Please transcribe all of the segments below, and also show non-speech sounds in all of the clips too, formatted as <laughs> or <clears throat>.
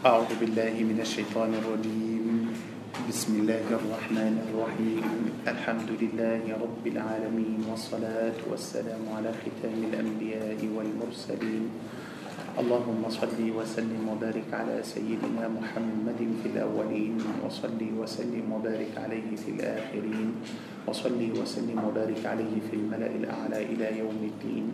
أعوذ بالله من الشيطان الرجيم. بسم الله الرحمن الرحيم. الحمد لله رب العالمين والصلاة والسلام على ختام الأنبياء والمرسلين. اللهم صل وسلم وبارك على سيدنا محمد في الأولين وصل وسلم وبارك عليه في الآخرين وصل وسلم وبارك عليه في الملأ الأعلى إلى يوم الدين.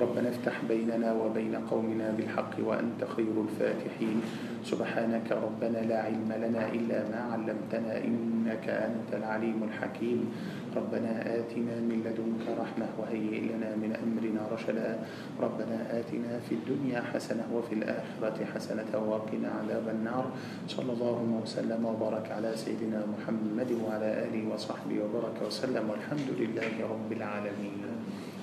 ربنا افتح بيننا وبين قومنا بالحق وأنت خير الفاتحين. سبحانك ربنا لا علم لنا إلا ما علمتنا إنك أنت العليم الحكيم. ربنا آتنا من لدنك رحمة وهيئ لنا من أمرنا رشدا. ربنا آتنا في الدنيا حسنة وفي الآخرة حسنة وقنا عذاب النار. صلى الله وسلم وبارك على سيدنا محمد وعلى آله وصحبه وبارك وسلم والحمد لله رب العالمين.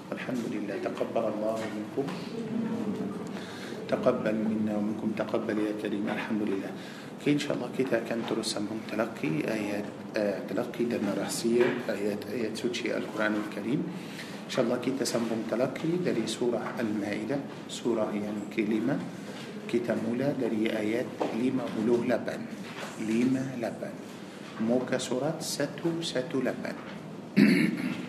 الحمد لله تقبل الله منكم. تقبل منا ومنكم. تقبل يا كريم. الحمد لله okay إن شاء الله kita akan terus sambung talaqqi ayat آه talaqqi dan rahsia ayat ayat suci القرآن الكريم. إن شاء الله kita sambung talaqqi dari سورة المائدة. surah yang kelima kita mula dari ayat lima puluh lapan. lima lapan. muka surat satu satu lapan. <clears throat>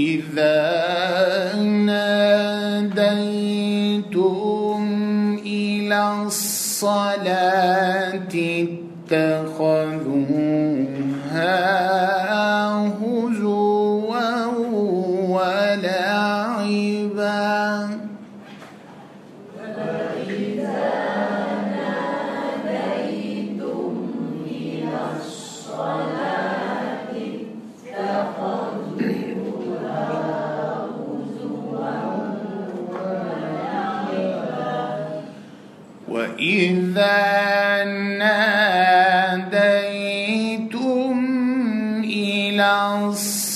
وإذا ناديتم إلى الصلاة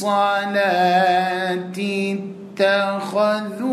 الصلاة اتخذوها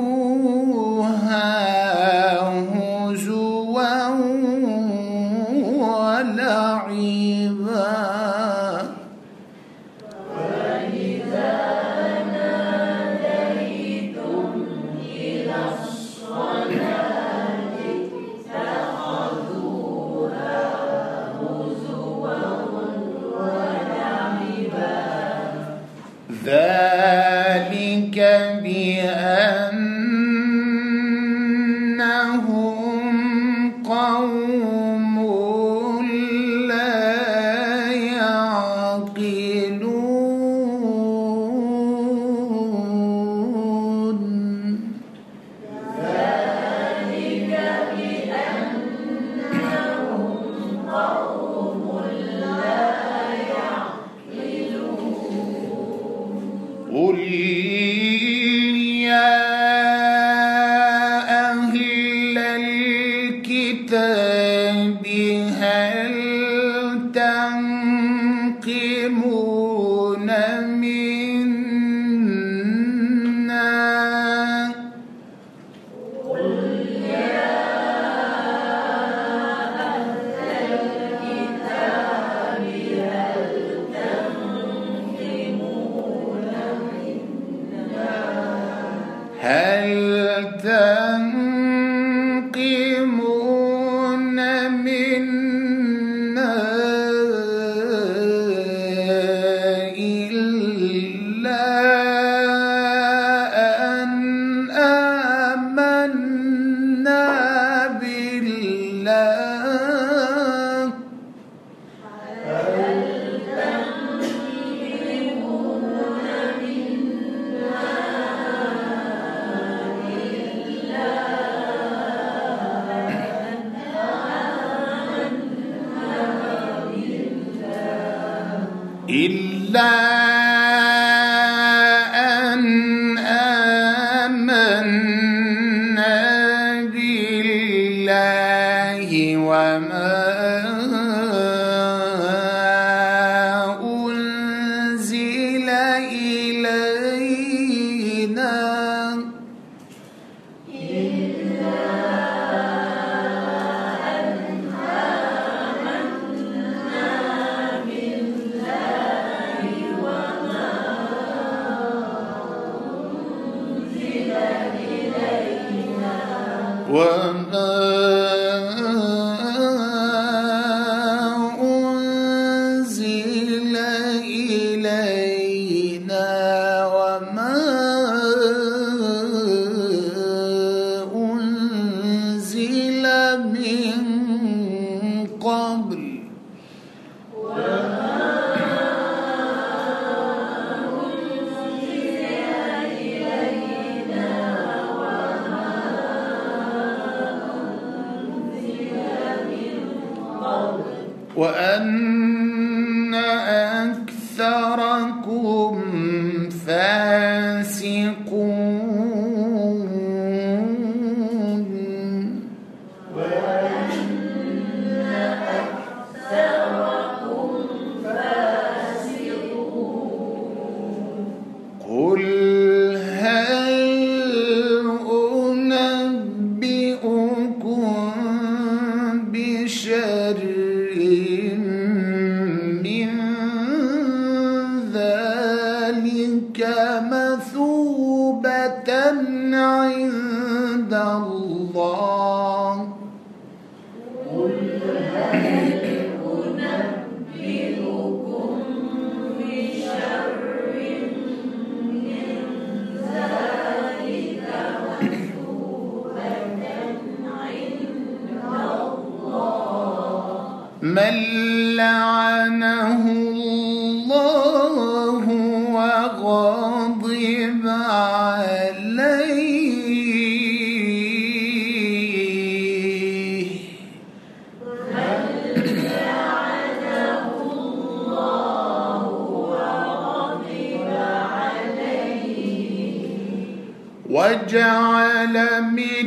وجعل منهم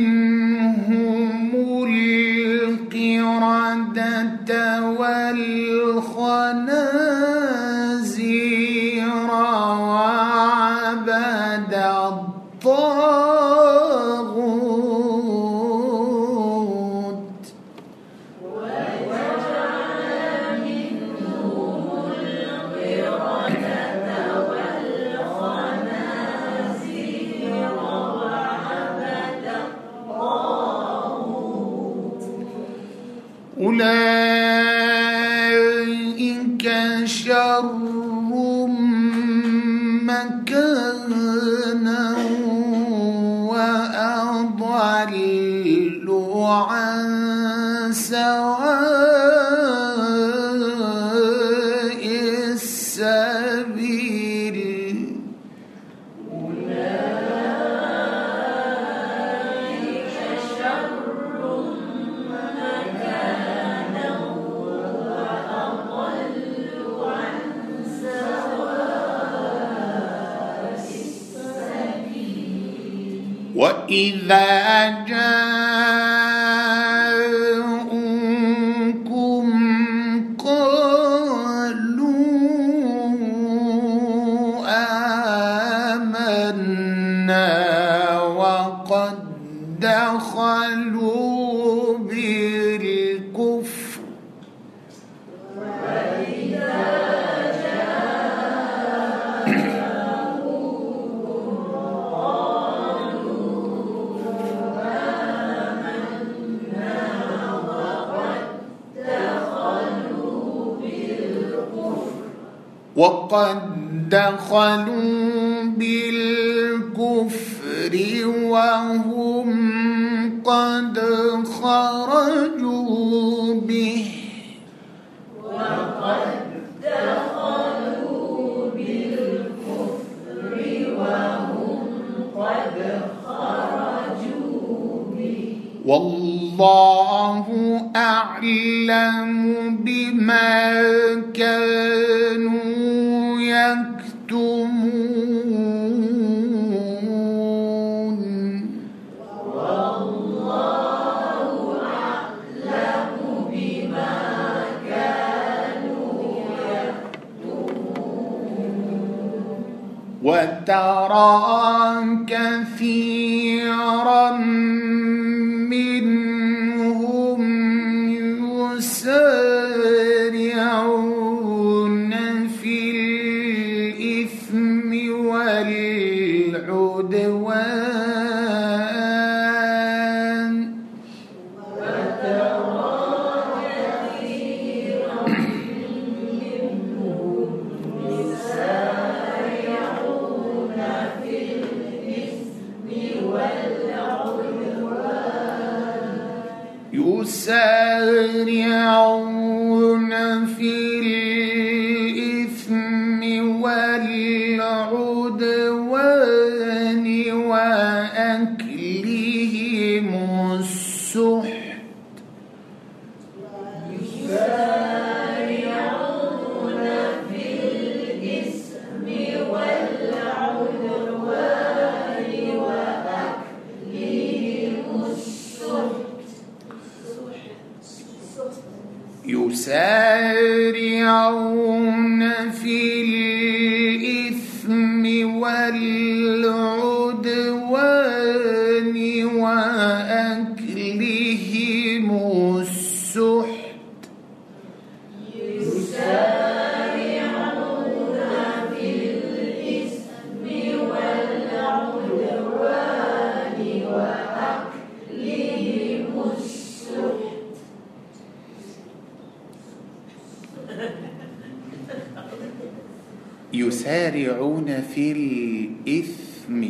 في الإثم.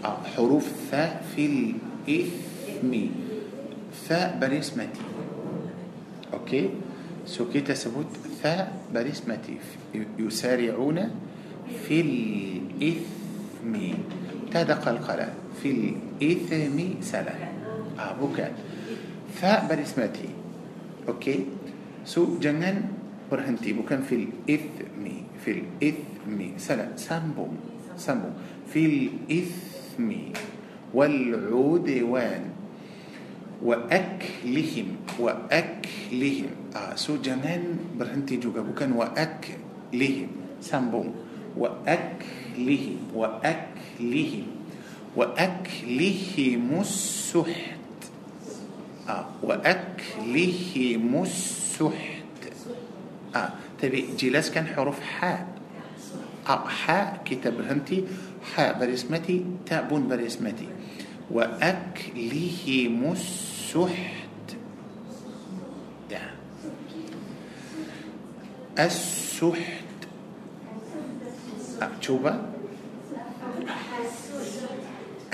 آه، حروف ثاء في الإثم. ثاء baris mati okay? so kita sebut ثاء baris mati يسارعون في الإثم. tiada قلقلة في الإثم sila آه ثاء baris mati okay? so jangan berhenti bukan في الإثم في الإثم. sambung sambung في الإثم والعدوان وأكلهم وأكلهم. آه so jangan berhenti juga bukan وأكلهم. sambung وأكلهم وأكلهم. وأكلهم السحت. آه وأكلهم السحت. آه تبي جلس كان حروف حاء. حاء كتاب berhenti حاء برسمتي تاء بون برسمتي وأكلهم السحت yeah. السحت. شوفا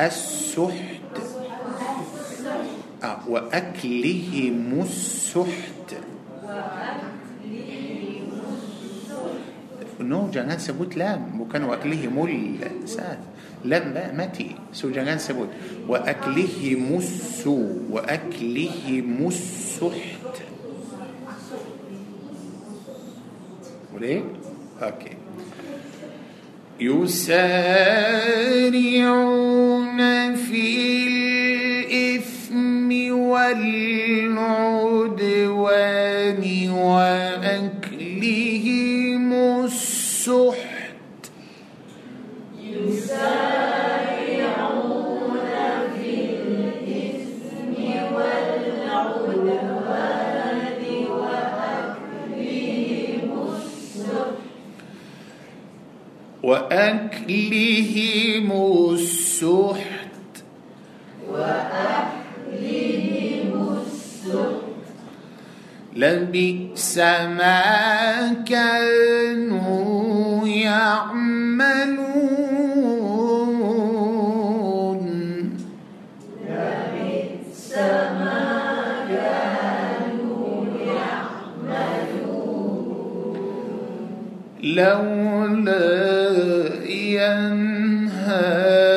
السحت آه. وأكلهم السحت نو جانان سبوت لام. وكانوا وأكله مول سات لام با متي سو جانان سبوت. وأكله مسو. وأكله مسحت. وليه أوكي. يسارعون في الإثم والعدوان وأن السحت يسارعون في الإثم والعدوان وأكلهم السحت وأكلهم السحت لبئس ما كانوا يعملون. لبئس ما يعملون لولا ينهاهم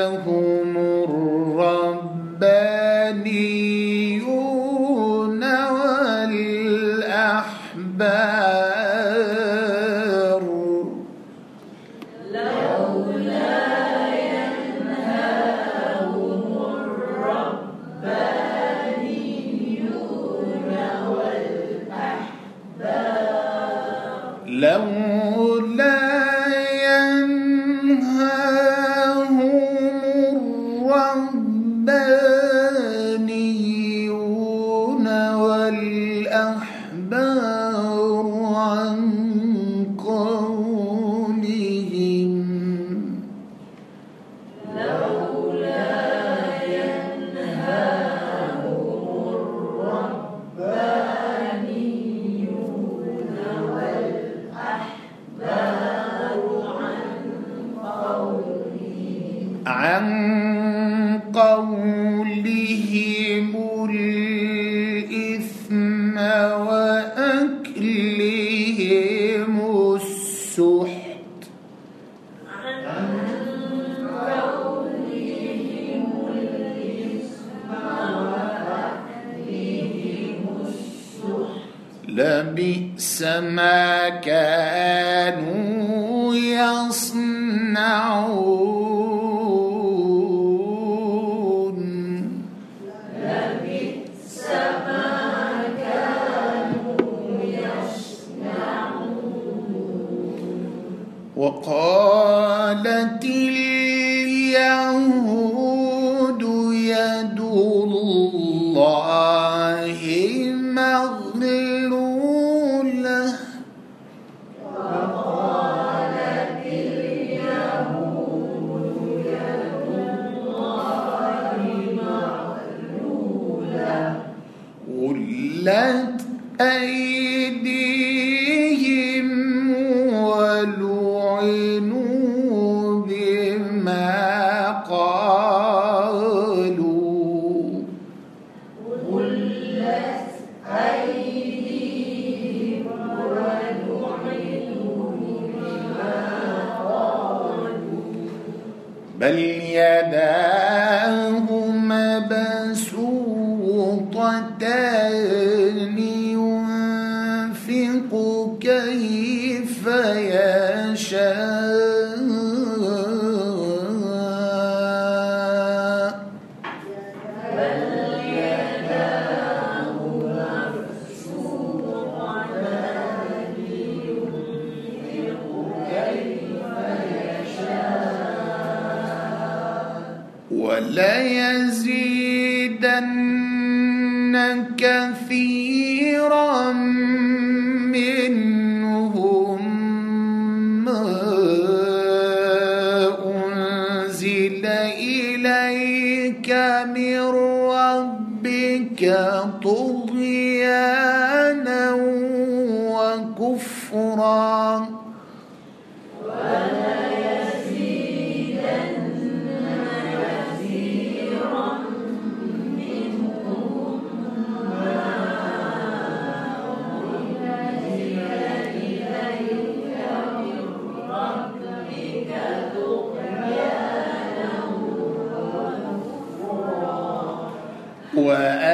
anywhere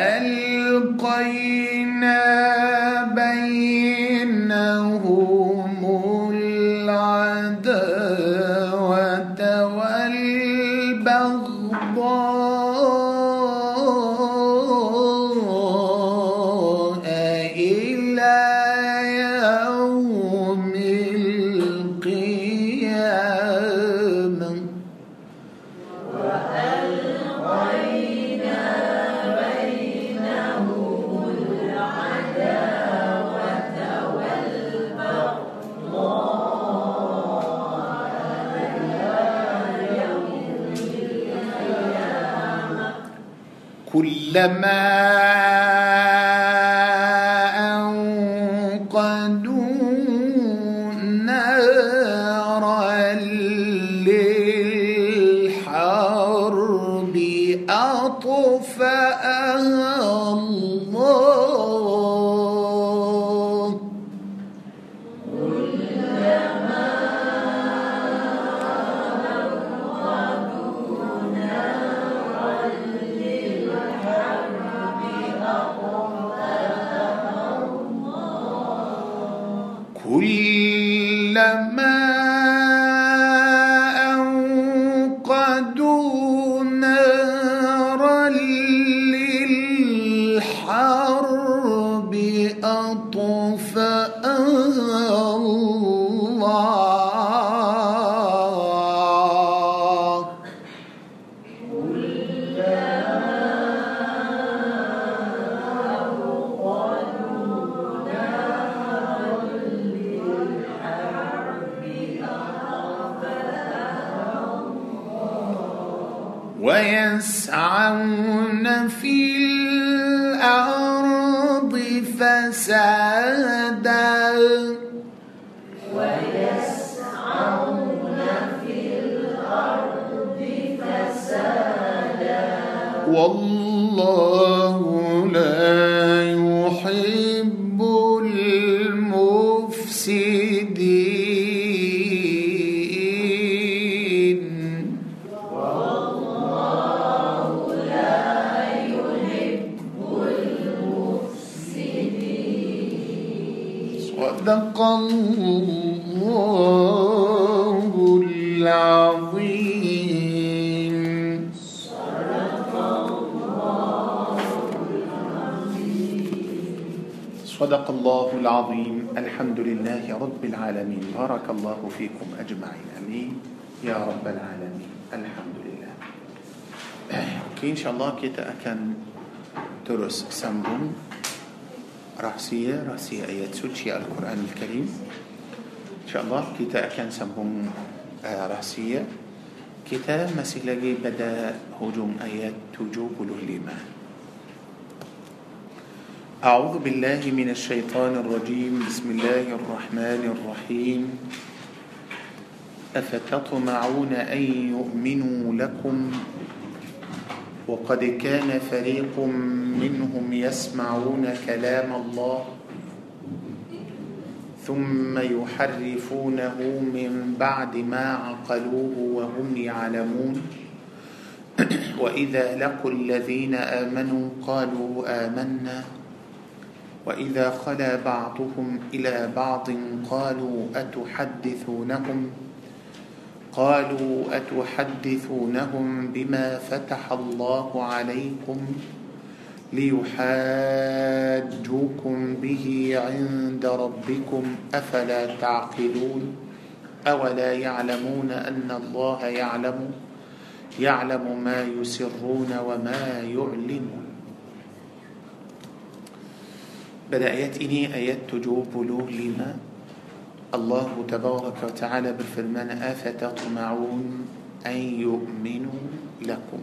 العالمين بارك الله فيكم أجمعين. أمين. يا رب العالمين. الحمد لله. okay إن شاء الله kita akan terus sambung rahsia rahsia ayat suci القرآن الكريم إن شاء الله kita akan sambung rahsia kita masih pada hujung ayat tujuh puluh lima أعوذ بالله من الشيطان الرجيم. بسم الله الرحمن الرحيم. أفتطمعون أن يؤمنوا لكم؟ وقد كان فريق منهم يسمعون كلام الله ثم يحرفونه من بعد ما عقلوه وهم يعلمون. <coughs> وإذا لقوا الذين آمنوا قالوا آمنا. وإذا خلا بعضهم إلى بعض قالوا أتحدثونهم؟ قالوا أتحدثونهم بما فتح الله عليكم ليحاجوكم به عند ربكم أفلا تعقلون؟ أولا يعلمون أن الله يعلم يعلم ما يسرون وما يعلنون. بدأت إني آيات تجوب لما الله تبارك وتعالى بالفرمان أفتطمعون أن يؤمنوا لكم؟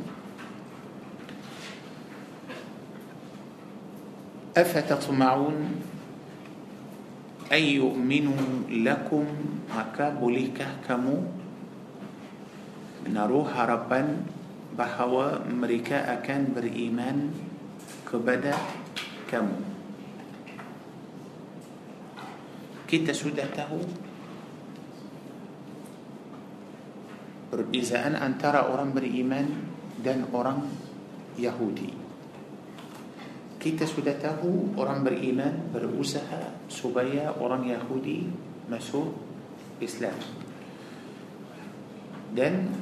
أفتطمعون أن يؤمنوا لكم؟ هكا بوليكا كمو نروح ربا بحوا مريكا أكان بالإيمان كبدا كمو kita sudah tahu perbezaan antara orang beriman dan orang Yahudi. Kita sudah tahu orang beriman berusaha supaya orang Yahudi masuk Islam. Dan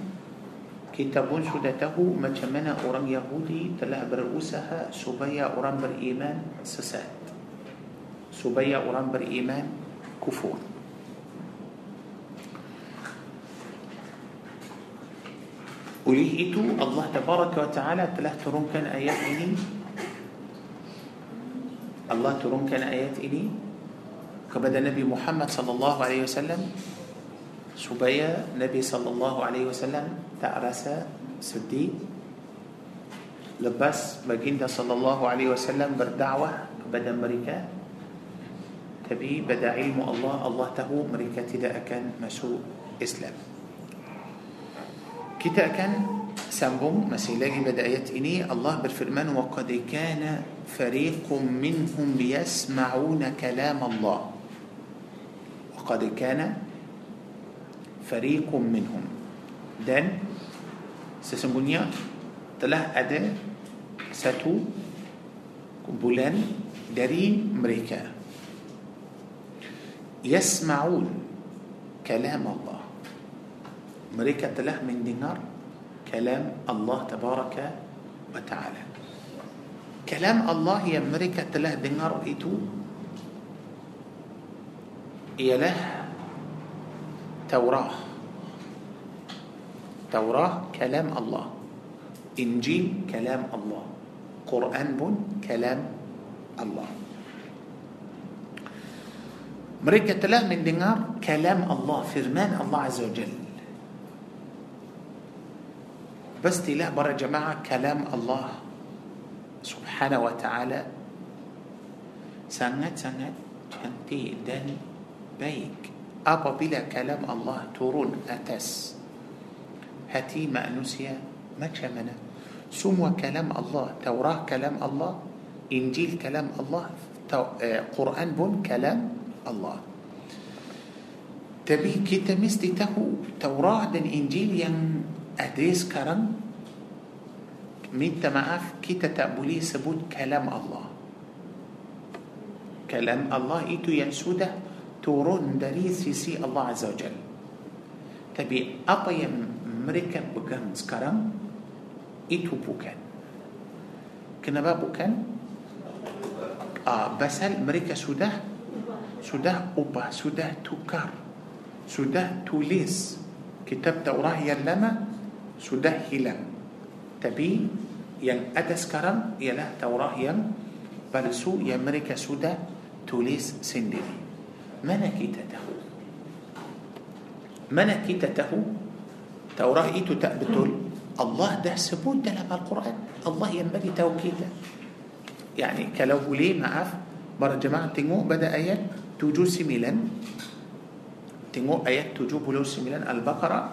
kita pun sudah tahu macam mana orang Yahudi telah berusaha supaya orang beriman sesat. Supaya orang beriman كفور. وليه إتو الله تبارك وتعالى تله ترنكن آيات إلي. الله ترنكن آيات إلي. كبد نبي محمد صلى الله عليه وسلم. سبيا نبي صلى الله عليه وسلم. تأرس سدي لبس بجندة صلى الله عليه وسلم بردعوة. بدا مريكا tapi pada ilmu Allah Allah tahu mereka tidak akan masuk Islam kita akan sambung masih lagi pada ayat ini Allah berfirman وقد كان فريق منهم يسمعون كلام الله وقد كان فريق منهم dan sesungguhnya telah ada satu kumpulan dari mereka يسمعون كلام الله. مريكة له من دينار كلام الله تبارك وتعالى. كلام الله يا مريكة له دينار إتو يا له توراة. توراة كلام الله. إنجيل كلام الله. قرآن بن كلام الله. Mereka telah mendengar kalam Allah firman Allah Azza wa Jalla pastilah para jemaah kalam Allah subhanahu wa ta'ala sangat-sangat cantik dan baik apabila kalam Allah turun atas hati manusia macam mana semua kalam Allah Taurah kalam Allah Injil kalam Allah Quran pun kalam Allah tapi kita mesti tahu Taurah dan Injil yang ada sekarang minta maaf kita tak boleh sebut kalam Allah kalam Allah itu yang sudah turun dari sisi Allah Azza wa Jal tapi apa yang mereka pegang sekarang itu bukan kenapa bukan Ah, pasal mereka sudah sudah ubah, sudah tukar, sudah tulis kitab Taurat yang lama sudah hilang. Tapi yang ada sekarang ialah Taurat yang palsu yang mereka sudah tulis sendiri. Mana kita tahu? Mana kita tahu Taurat itu tak betul? Allah dah sebut dalam Al-Quran. Allah yang bagi tahu kita. يعني kalau boleh maaf para jemaah tengok pada ayat 79 tengok ayat 79 Al-Baqarah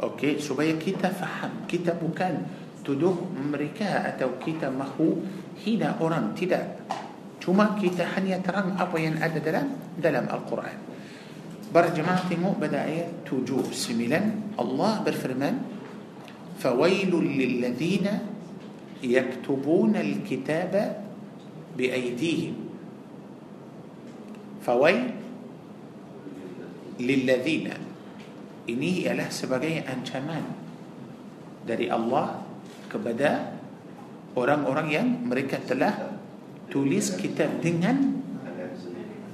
Okey, supaya kita faham kita bukan tuduh mereka atau kita mahu hina orang tidak cuma kita hanya terang apa yang ada dalam dalam Al-Quran jemaah tengok pada ayat 79 Allah berfirman fawailul lilladzina يكتبون الكتاب بأيديهم fawain lilladzina ini ialah sebagai ancaman dari Allah kepada orang-orang yang mereka telah tulis kitab dengan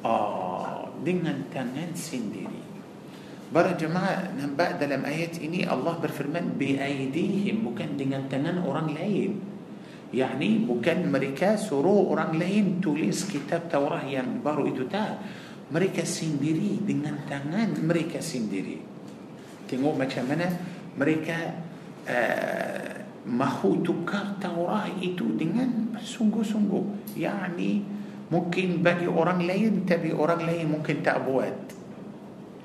oh, dengan tangan sendiri Para jemaah nampak dalam ayat ini Allah berfirman bi aidihim bukan dengan tangan orang lain. Yani bukan mereka suruh orang lain tulis kitab Taurat yang baru itu tak. Mereka sendiri dengan tangan mereka sendiri. Tengok macam mana mereka uh, mahu tukar Taurat itu dengan sungguh-sungguh. Yani mungkin bagi orang lain tapi orang lain mungkin tak buat.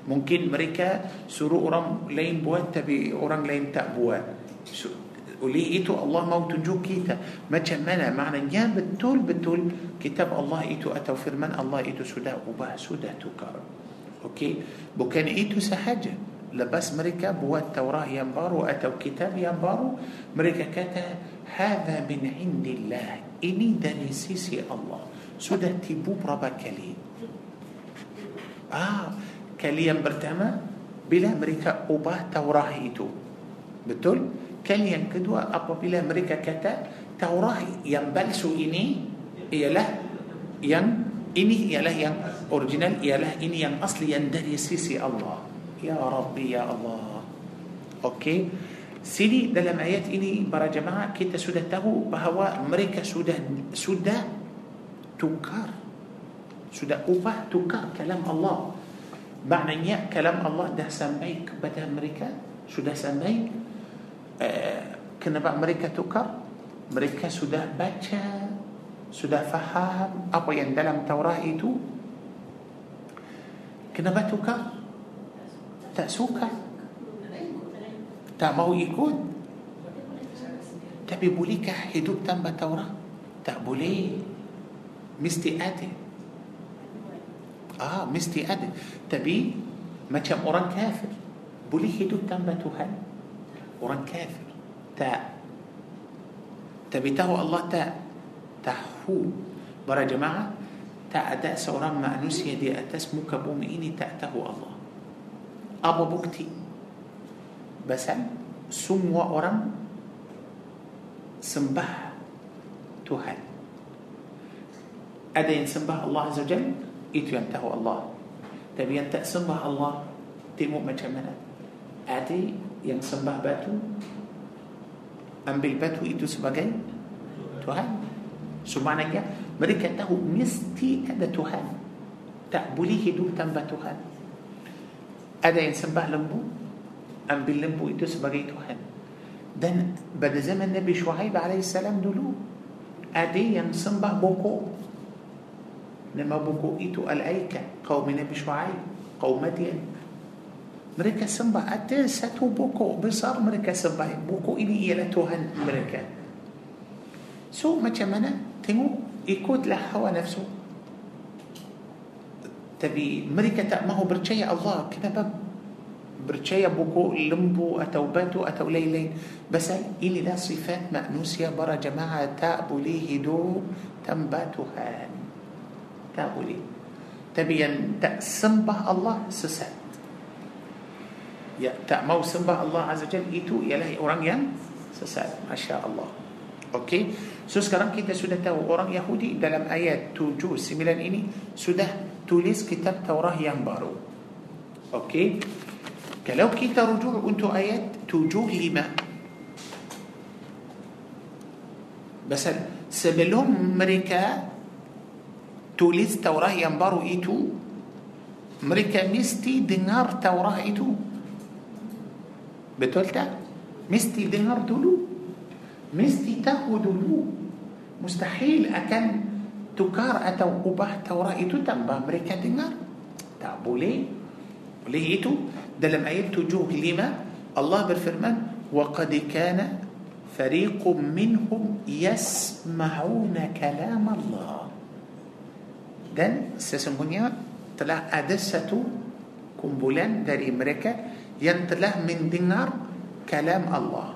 Mungkin mereka suruh orang lain buat tapi orang lain tak buat. وليه إيتو الله موت جو كيتا. ما جملا معنى يا بتول بتول كتاب الله إيتو أتو فرمان الله إيتو سدا وبا سدا توكار okay? bukan itu sahaja lepas mereka buat Taurat yang baru atau kitab yang baru. mereka kata هذا من عند الله. ini dari sisi Allah. sudah tipu berapa kali. آه kali yang pertama bila mereka ubah Taurat itu. betul Kali yang kedua apabila mereka kata Taurat yang palsu ini ialah yang ini ialah yang original ialah ini yang asli yang dari sisi Allah. Ya Rabbi ya Allah. Okey. Sini dalam ayat ini para jemaah kita sudah tahu bahawa mereka sudah sudah tukar sudah ubah tukar kalam Allah. Maknanya kalam Allah dah sampai kepada mereka sudah sampai kenapa mereka tukar? Mereka sudah baca sudah faham apa yang dalam Taurat itu kenapa tukar? Tak suka tak mau ikut tapi bolehkah hidup tanpa Taurat? Tak boleh mesti ada ah mesti ada tapi macam orang kafir boleh hidup tanpa Tuhan القرآن كافر تاء تبته الله تاء تحو برا جماعة تاء تاء سورا ما نسي دي أتس مكبوم إني تأته الله أبو بكتي بس سم وأرم سمبه تهل أدا ينسمبه الله عز وجل إتو ينتهو الله تبي ينتأ الله تيمو مجمنا أدي yang sembah batu ambil batu itu sebagai Tuhan sebenarnya mereka tahu mesti ada Tuhan tak boleh hidup tanpa Tuhan ada yang sembah lembu ambil lembu itu sebagai Tuhan dan pada zaman Nabi Shu'aib alaihissalam dulu ada yang sembah bokok nama bokok itu Al-Aika kaum Nabi Shu'aib kaum Madian mereka sembah ada satu bokok besar mereka sembah bokok ini ialah Tuhan mereka so macam mana tengok ikutlah hawa nafsu tapi mereka tak mahu percaya Allah kenapa percaya buku lembu atau batu atau lain-lain Pasal inilah sifat manusia para jemaah tak boleh hidup tanpa Tuhan tak boleh tapi yang tak sembah Allah sesat ya tak mau sembah Allah Azza Jal itu ialah orang yang sesat Masya Allah Okey. So sekarang kita sudah tahu orang Yahudi dalam ayat 7 9 ini sudah tulis kitab Taurat yang baru. Okey. Kalau kita rujuk untuk ayat 7 5 Pasal sebelum mereka tulis Taurat yang baru itu mereka mesti dengar Taurat itu. Betul tak? Mesti dengar dulu. Mesti tahu dulu. Mustahil akan tukar atau ubah Taurat itu tanpa mereka dengar. Tak boleh. Oleh itu dalam ayat 75 Allah berfirman وَقَدْ كَانَ فَرِيقٌ مِّنْهُمْ يَسْمَعُونَ كَلَامَ اللَّهِ dan sesungguhnya telah ada satu kumpulan dari mereka yang telah mendengar kalam Allah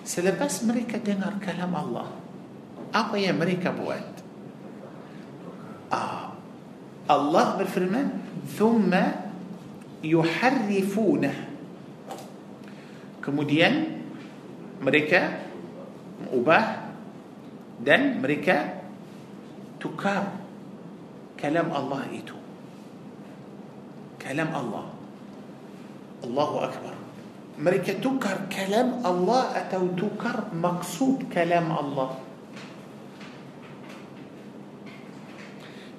Selepas mereka dengar kalam Allah Apa yang mereka buat ah, Allah berfirman ثم يحرفونه Kemudian mereka ubah dan mereka tukar kalam Allah itu. Kalam Allah. الله أكبر. مريكا تكر كلام الله أتو تكر مقصود كلام الله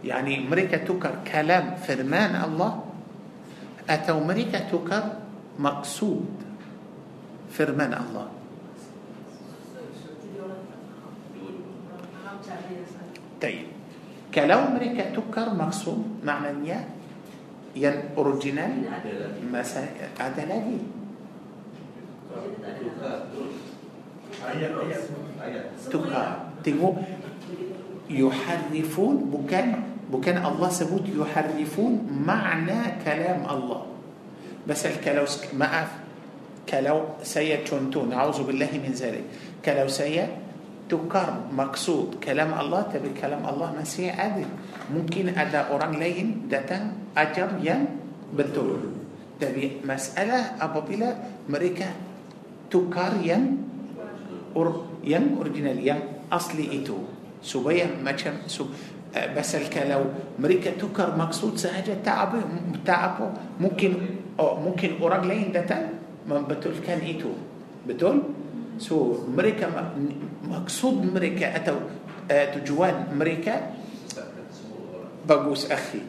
يعني مريكا تكر كلام فرمان الله أتو مريكا تكر مقصود فرمان الله طيب كلام مريكا تكر مقصود معنى نيات yang original masa ada lagi tukar tengok yuharrifun bukan bukan Allah sebut yuharrifun makna kalam Allah Pasal kalau maaf kalau saya contoh na'udzubillahi min zalik kalau saya tukar maksud kalam Allah tapi kalam Allah masih ada mungkin ada orang lain datang ajar yang betul tapi masalah apabila mereka tukar yang or, yang original yang asli itu supaya macam uh, pasal kalau mereka tukar maksud sahaja tak apa tak apa mungkin oh, mungkin orang lain datang membetulkan itu betul so mereka maksud mereka atau uh, tujuan mereka bagus akhi.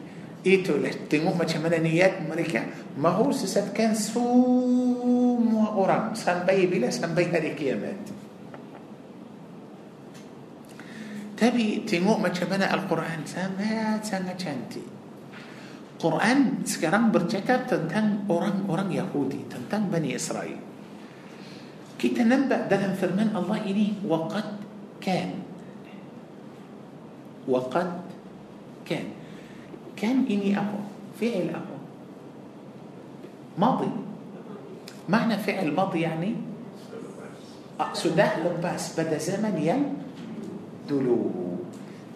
Itulah tengok macam mana niat mereka. Mahu sesatkan semua orang sampai bila? Sampai hari kiamat. Tapi tengok macam mana Al-Quran sangat sangat cantik. Quran sekarang bercakap tentang orang-orang Yahudi tentang Bani Israel kita nampak dalam firman Allah ini waqad kan waqad kan kan ini apa fi'il apa ماضي معنى فعل ماضي يعني sudah lepas pada zaman yang dulu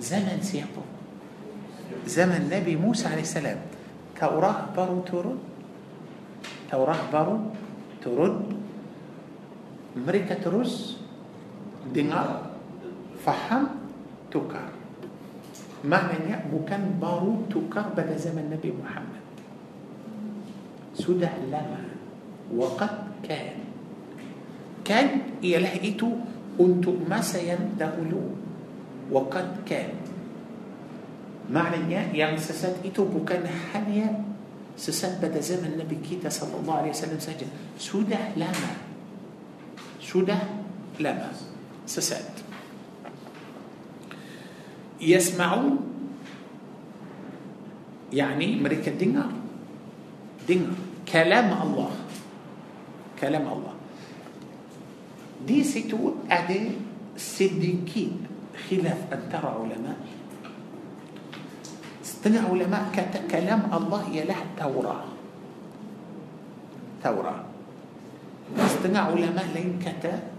zaman siapa zaman Nabi Musa AS Taurah baru turun Taurah baru turun mereka terus dengar faham tukar maknanya bukan baru tukar pada zaman Nabi Muhammad sudah lama waqad kan kan ialah itu untuk masa yang dahulu waqad kan maknanya yang sesat itu bukan hanya sesat pada zaman Nabi kita sallallahu alaihi wasallam saja sudah lama sudah lama sesat yasma'un يعني mereka dengar dengar kalam Allah kalam Allah di situ ada sedikit khilaf antara ulama setengah ulama kata kalam Allah ialah Taurah Taurah setengah ulama lain kata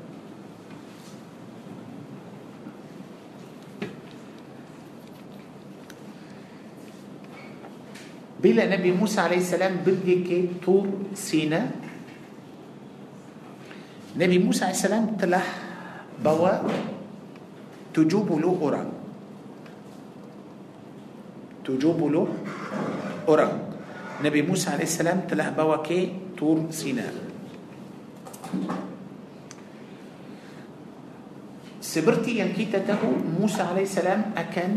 bila Nabi Musa AS pergi ke Tur Sina Nabi Musa AS telah bawa 70 orang 70 orang Nabi Musa AS telah bawa ke Tur Sina seperti yang kita tahu موسى عليه السلام akan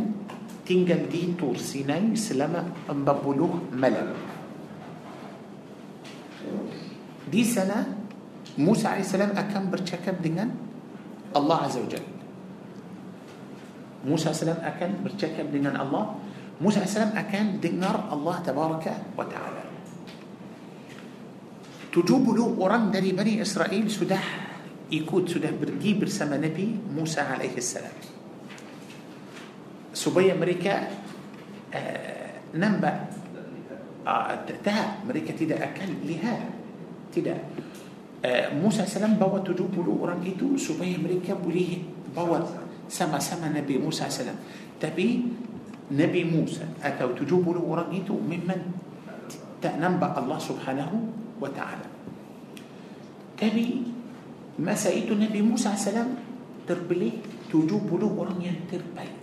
tinggal di Tur Sinai selama empat puluh malam di sana موسى عليه السلام akan bercakap dengan الله عز وجل. موسى عليه السلام أكن برشكب دينا الله؟ موسى عليه السلام أكن دينار الله تبارك وتعالى. 70 orang dari Bani Israel sudah ikut sudah pergi bersama Nabi Musa alaihi salam supaya mereka uh, nampak uh, tak mereka tidak akan lihat tidak uh, Musa salam bawa 70 orang itu supaya mereka boleh bawa sama-sama Nabi Musa salam tapi Nabi Musa atau 70 orang itu memang tak nampak Allah subhanahu ta'ala tapi masa itu Nabi Musa salam terpilih 70 orang yang terbaik.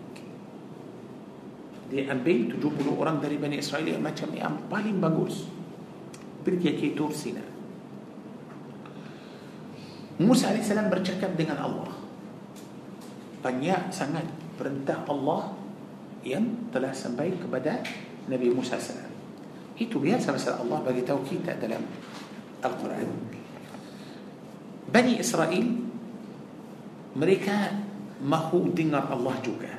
Dia ambil 70 orang dari Bani Israel yang macam yang paling bagus. Pergi ke Tur Musa AS bercakap dengan Allah. Banyak sangat perintah Allah yang telah sampai kepada Nabi Musa AS itu biasa masalah Allah bagi tahu kita dalam القرآن. بني إسرائيل مريكا ما هو دينار الله جوكا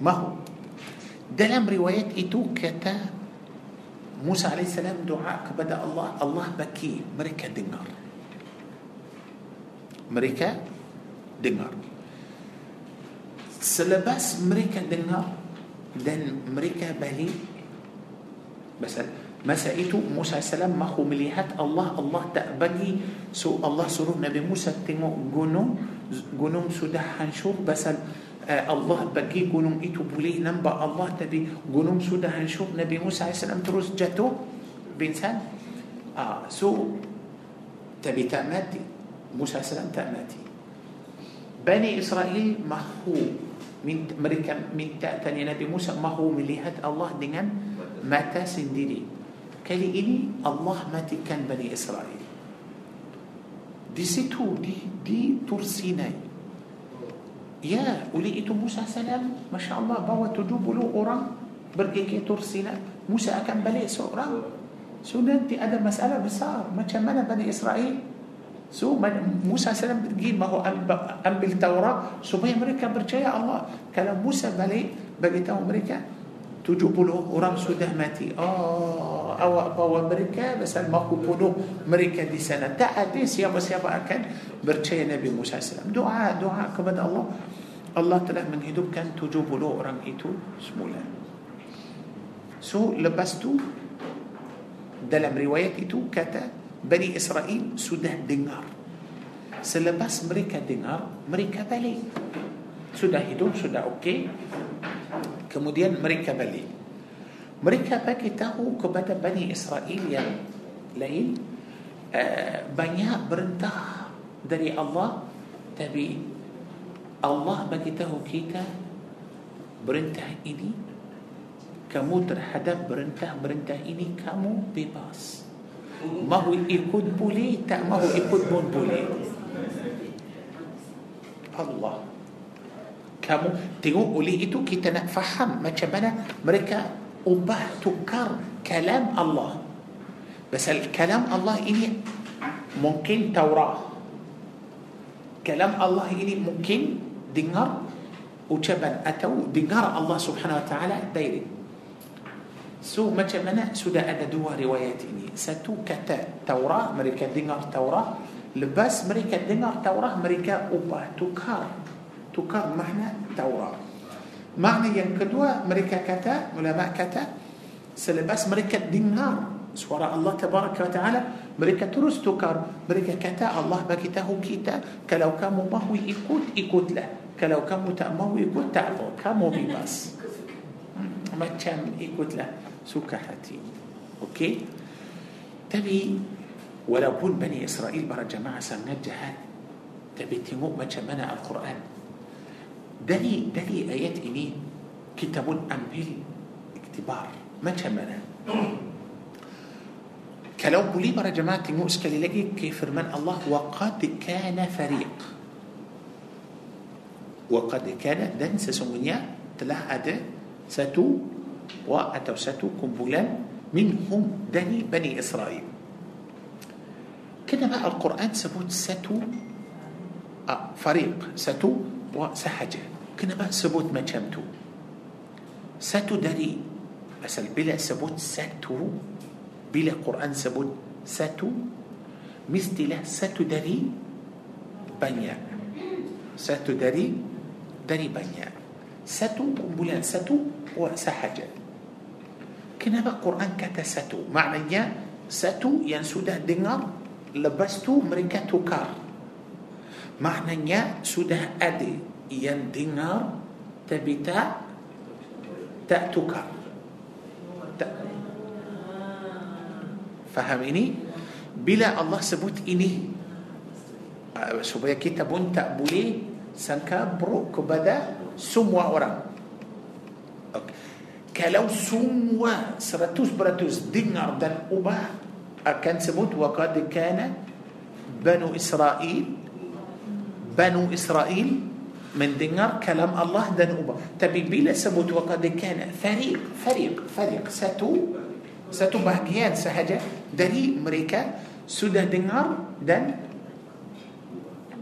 ما هو دلم روايات إتو كتا موسى عليه السلام دعاء كبدا الله الله بكي مريكا دينار مريكا دينار سلباس مريكا دينار دن مريكا بلي مثلا masa itu Musa AS mahu melihat Allah Allah tak bagi so Allah suruh Nabi Musa tengok gunung gunung sudah hancur pasal Allah bagi gunung itu boleh nampak Allah tapi gunung sudah hancur Nabi Musa AS terus jatuh binsan ah, so tapi tak mati Musa AS tak mati Bani Israel mahu mereka minta tanya Nabi Musa mahu melihat Allah dengan mata sendiri kali ini Allah matikan Bani Israel di situ di, di Tur Sinai Ya, oleh itu Musa salam, Masya Allah bawa 70 orang pergi ke Tur Sina. Musa akan balik seorang. So nanti ada masalah besar. Macam mana Bani Israel? So Musa salam pergi mahu ambil Taurat supaya mereka percaya Allah. Kalau Musa balik, bagi tahu mereka 70 orang sudah mati. Oh, awak bawa mereka pasal mahu bunuh mereka di sana. Tak ada siapa-siapa akan percaya Nabi Musa SAW. Doa, doa kepada Allah. Allah telah menghidupkan 70 orang itu semula. So, lepas tu dalam riwayat itu kata Bani Israel sudah dengar. Selepas mereka dengar, mereka balik. Sudah hidup, sudah okey. Kemudian mereka balik. Mereka bagi tahu kepada Bani Israel yang lain uh, banyak berentah dari Allah tapi Allah bagi tahu kita berentah ini kamu terhadap berentah-berentah ini kamu bebas. Mahu ikut boleh tak mahu ikut pun boleh. Allah. Kamu tengok oleh itu kita nak faham macam mana mereka ubah tukar kalam Allah pasal kalam Allah ini mungkin Taurat kalam Allah ini mungkin dengar ucapan atau dengar Allah subhanahu wa ta'ala direct so macam mana sudah ada dua riwayat ini satu kata Taurat mereka dengar Taurat lepas mereka dengar Taurat mereka ubah tukar tukar makna Taurat. Makna yang kedua mereka kata, ulama kata selepas mereka dengar suara Allah tabaraka wa taala mereka terus tukar mereka kata Allah bagi tahu kita kalau kamu mahu ikut ikutlah kalau kamu tak mahu ikut tak apa kamu bebas macam ikutlah suka hati okey tapi walaupun Bani Israel para jamaah sangat jahat Tapi tengok macam mana Al-Quran دني دني آيات إني كتاب أمهل اكتبار. ما تشمنا كلو بلي مرة جماعة نؤسكلي لكي كيف من الله وقد كان فريق. وقد كان دن سسمونيا تلاح أدى ستو وأتو ستو كمبولان منهم دني بني إسرائيل. كده بقى القرآن سبوت ستو آه، فريق ستو وسحجة. لكن بقى سبوت ما شمتو ساتو داري بس بلا ثبوت ساتو بلا قرآن ثبوت ساتو مستلة ساتو داري بانيا ساتو داري داري بانيا ساتو بولان ساتو وساحجة كنبا قرآن كتا ساتو معنى يا ساتو ينسودا يعني دينار لبستو مريكا توكار. معنى يا سودا أدي. Yang dengar tapi tak tak tukar tak faham ini bila Allah sebut ini uh, supaya kita pun tak boleh sangka buruk kepada semua orang okay. kalau semua 100% dengar dan ubah akan sebut waqad kana banu Israel banu Israel mendengar kalam Allah dan ubah tapi bila sebut waqad kana fariq fariq fariq satu satu bahagian sahaja dari mereka sudah dengar dan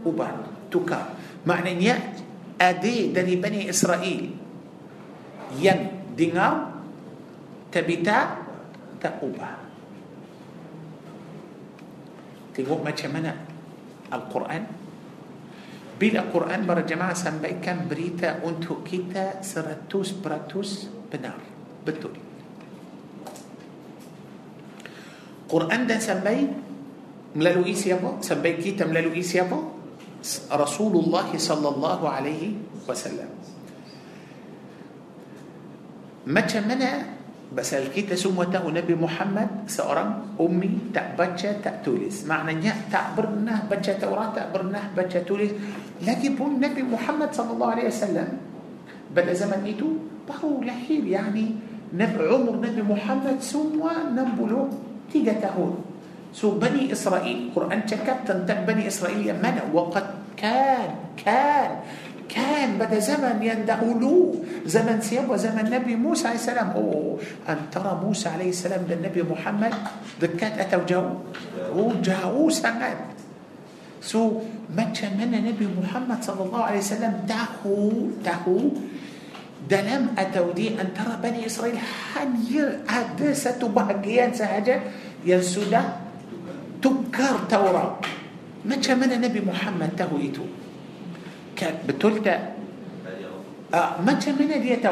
ubah tukar maknanya ada dari Bani Israel yang dengar tapi tak tak ubah Tengok macam mana Al-Quran Bila Quran berjemaah sampaikan berita untuk kita seratus peratus benar Betul Quran dah sampai melalui siapa? Sampai kita melalui siapa? Rasulullah sallallahu alaihi wasallam. Macam mana Pasal kita semua tahu Nabi Muhammad seorang ummi tak baca tak tulis. Maknanya tak pernah baca Taurat, tak pernah baca tulis. Lagipun Nabi Muhammad sallallahu alaihi wasallam pada zaman itu baru lahir yani Nabi umur Nabi Muhammad semua 63 tahun. So Bani Israel Quran cakap tentang Bani Israel yang mana waqad kan kan كان بدا زمن يندهلوه زمن سياب وزمن نبي موسى عليه السلام. أوه أن ترى موسى عليه السلام للنبي محمد دكات أتوا جو وجاو سمعت سو ما من النبي محمد صلى الله عليه وسلم تهو تهو دلم أتوا دي أن ترى بني إسرائيل حنير أدسة بهجيان سهجة. ينسودا تكر توراة ما كان من النبي محمد تهو يتوب آه، كان بتلتا متى من اليتا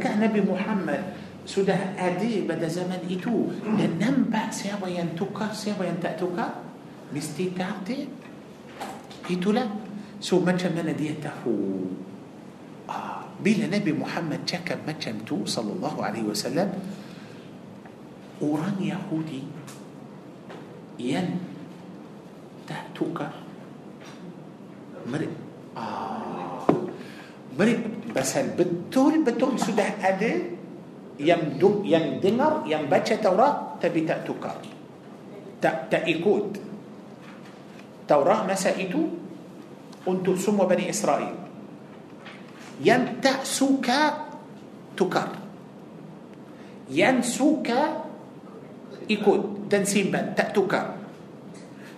كان نبي محمد سده أدي بدا زمن إتو. لنم بعد سيابا ينتوكا سيابا ينتأتوكا مستي تعطي إتو لا. سو متى من اليتا هو. آه، بلا نبي محمد تكا متى متو صلى الله عليه وسلم. أوران يهودي ين تأتوكا مرئ Ah. Beri pasal betul-betul sudah ada yang duk, yang dengar yang baca Taurat tapi tak tukar. Tak tak ikut. Taurat masa itu untuk semua Bani Israel. Yang tak suka tukar. Yang suka ikut dan simpan tak tukar.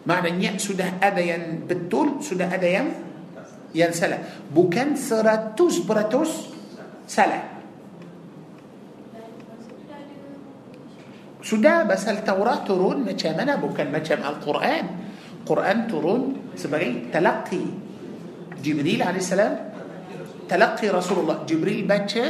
Maknanya sudah ada yang betul, sudah ada yang yang salah bukan seratus beratus salah sudah pasal Taurat turun macam mana bukan macam Al-Quran Quran turun sebagai talaqi Jibril AS talaqi Rasulullah Jibril baca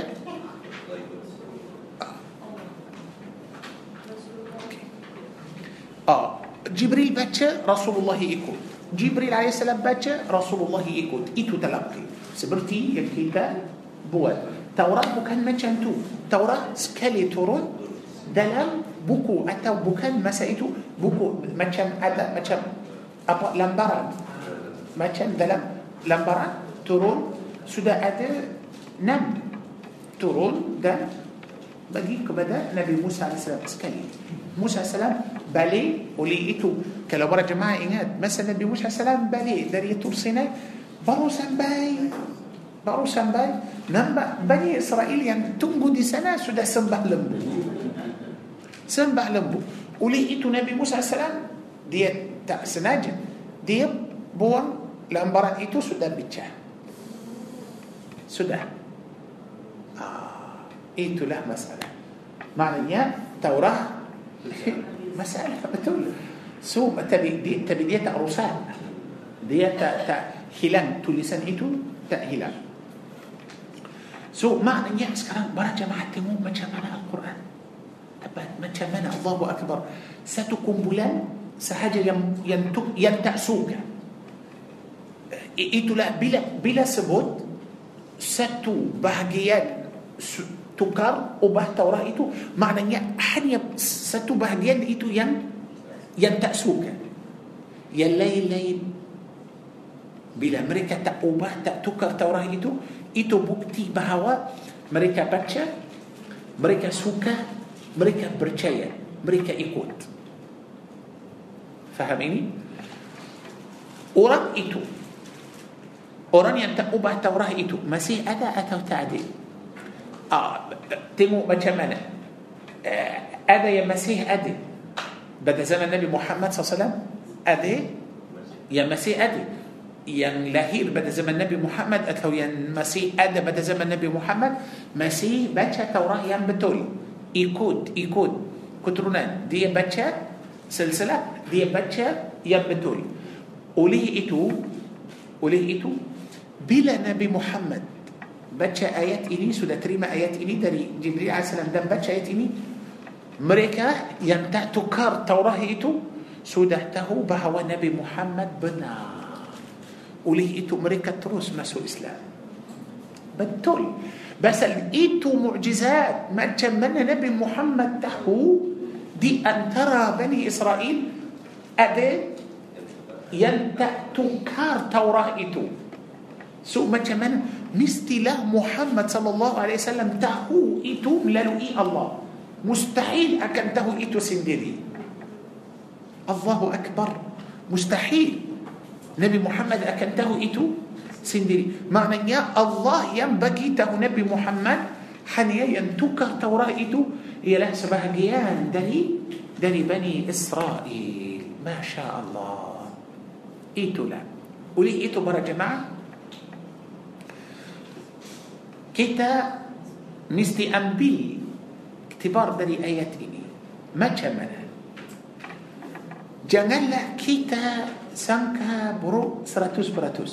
ah Jibril baca Rasulullah ikut Jibril AS baca Rasulullah ikut itu talaqi seperti yang kita buat Taurat bukan macam tu Taurat sekali turun dalam buku atau bukan masa itu buku macam ada macam apa lambaran macam dalam lambaran turun sudah ada enam turun dan bagi kepada Nabi Musa AS sekali. Musa AS balik oleh itu. Kalau para jemaah ingat, masa Nabi Musa AS balik dari Tur Sinai, baru sampai baru sampai nampak Bani Israel yang tunggu di sana sudah sembah lembu. Sembah lembu. Oleh itu Nabi Musa AS dia tak sengaja dia buang lambaran itu sudah pecah. Sudah. Ah, itulah masalah. Maknanya Taurah masalah betul. So tapi dia, tapi dia tak rusak. Dia tak tak hilang tulisan itu tak hilang. So maknanya sekarang para jemaah tengok macam mana Al-Quran. Tepat macam mana Allahu Akbar. Satu kumpulan sahaja yang yang yang tak suka. Itulah bila bila sebut satu bahagian tukar ubah Taurat itu maknanya hanya satu bahagian itu yang yang tak suka. Yang lain-lain. Bila mereka tak ubah tak tukar Taurat itu itu bukti bahawa mereka baca mereka suka mereka percaya mereka ikut. Faham ini? Orang itu orang yang tak ubah Taurat itu masih ada atau tak ada ah, tengok macam mana uh, ada yang masih ada pada zaman Nabi Muhammad SAW ada yang masih ada yang lahir pada zaman Nabi Muhammad atau yang masih ada pada zaman Nabi Muhammad masih baca Taurat yang betul ikut ikut keturunan dia baca silsilah dia baca yang betul oleh itu oleh itu bila Nabi Muhammad بچا آيات إني سودة تريما آيات إني داري جبريل عليه السلام دم بچا آيات إني mereka yang tak tukar Taurat itu sudah tahu bahawa Nabi Muhammad benar. oleh itu mereka terus masuk Islam. betul lepas itu mukjizat macam mana Nabi Muhammad tahu di antara Bani Israel ada yang tak tukar Taurat itu So macam mana mestilah Muhammad sallallahu alaihi wasallam tahu itu melalui Allah. Mustahil akan tahu itu sendiri. Allahu akbar. Mustahil. Nabi Muhammad akan tahu itu sendiri. Maknanya Allah yang bagi tahu Nabi Muhammad hanya yang tukar Taurat itu ialah sebahagian dari dari Bani Israel. Masya Allah. Itulah. Oleh itu para jemaah kita mesti ambil iktibar dari ayat ini. Macam mana? Janganlah kita sangka buruk seratus peratus.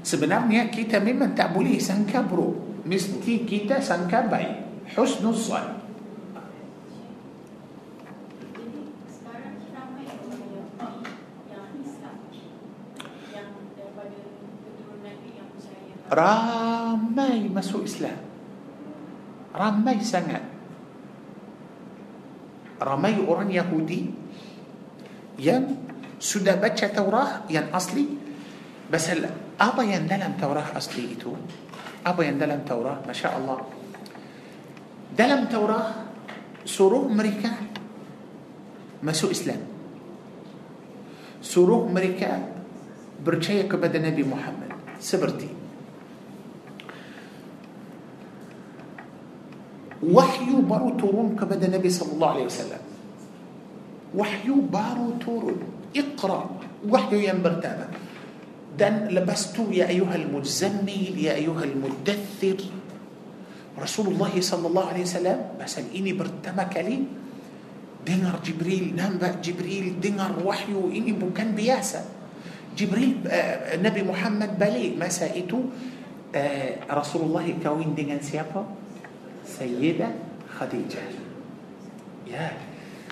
Sebenarnya kita memang tak boleh sangka buruk. Mesti kita sangka baik. Husnul zan. Ramai masuk Islam Ramai sangat Ramai orang Yahudi Yang sudah baca Taurat yang asli Pasal apa yang dalam Taurat asli itu Apa yang dalam Taurat Masya Allah Dalam Taurat Suruh mereka Masuk Islam Suruh mereka Percaya kepada Nabi Muhammad Seperti وحي بارو تورون كبدا نبي صلى الله عليه وسلم. وحي بارو تورون اقرأ. وحيو ينبرتابا دان لبست يا أيها المجزمي يا أيها المدثر. رسول الله صلى الله عليه وسلم مثلا إني برتما لي. dengar Jibril nampak Jibril dengar wahyu ini bukan biasa Jibril آه، Nabi Muhammad bila masa itu آه، رسول الله kahwin dengan siapa. سيدة خديجة. ya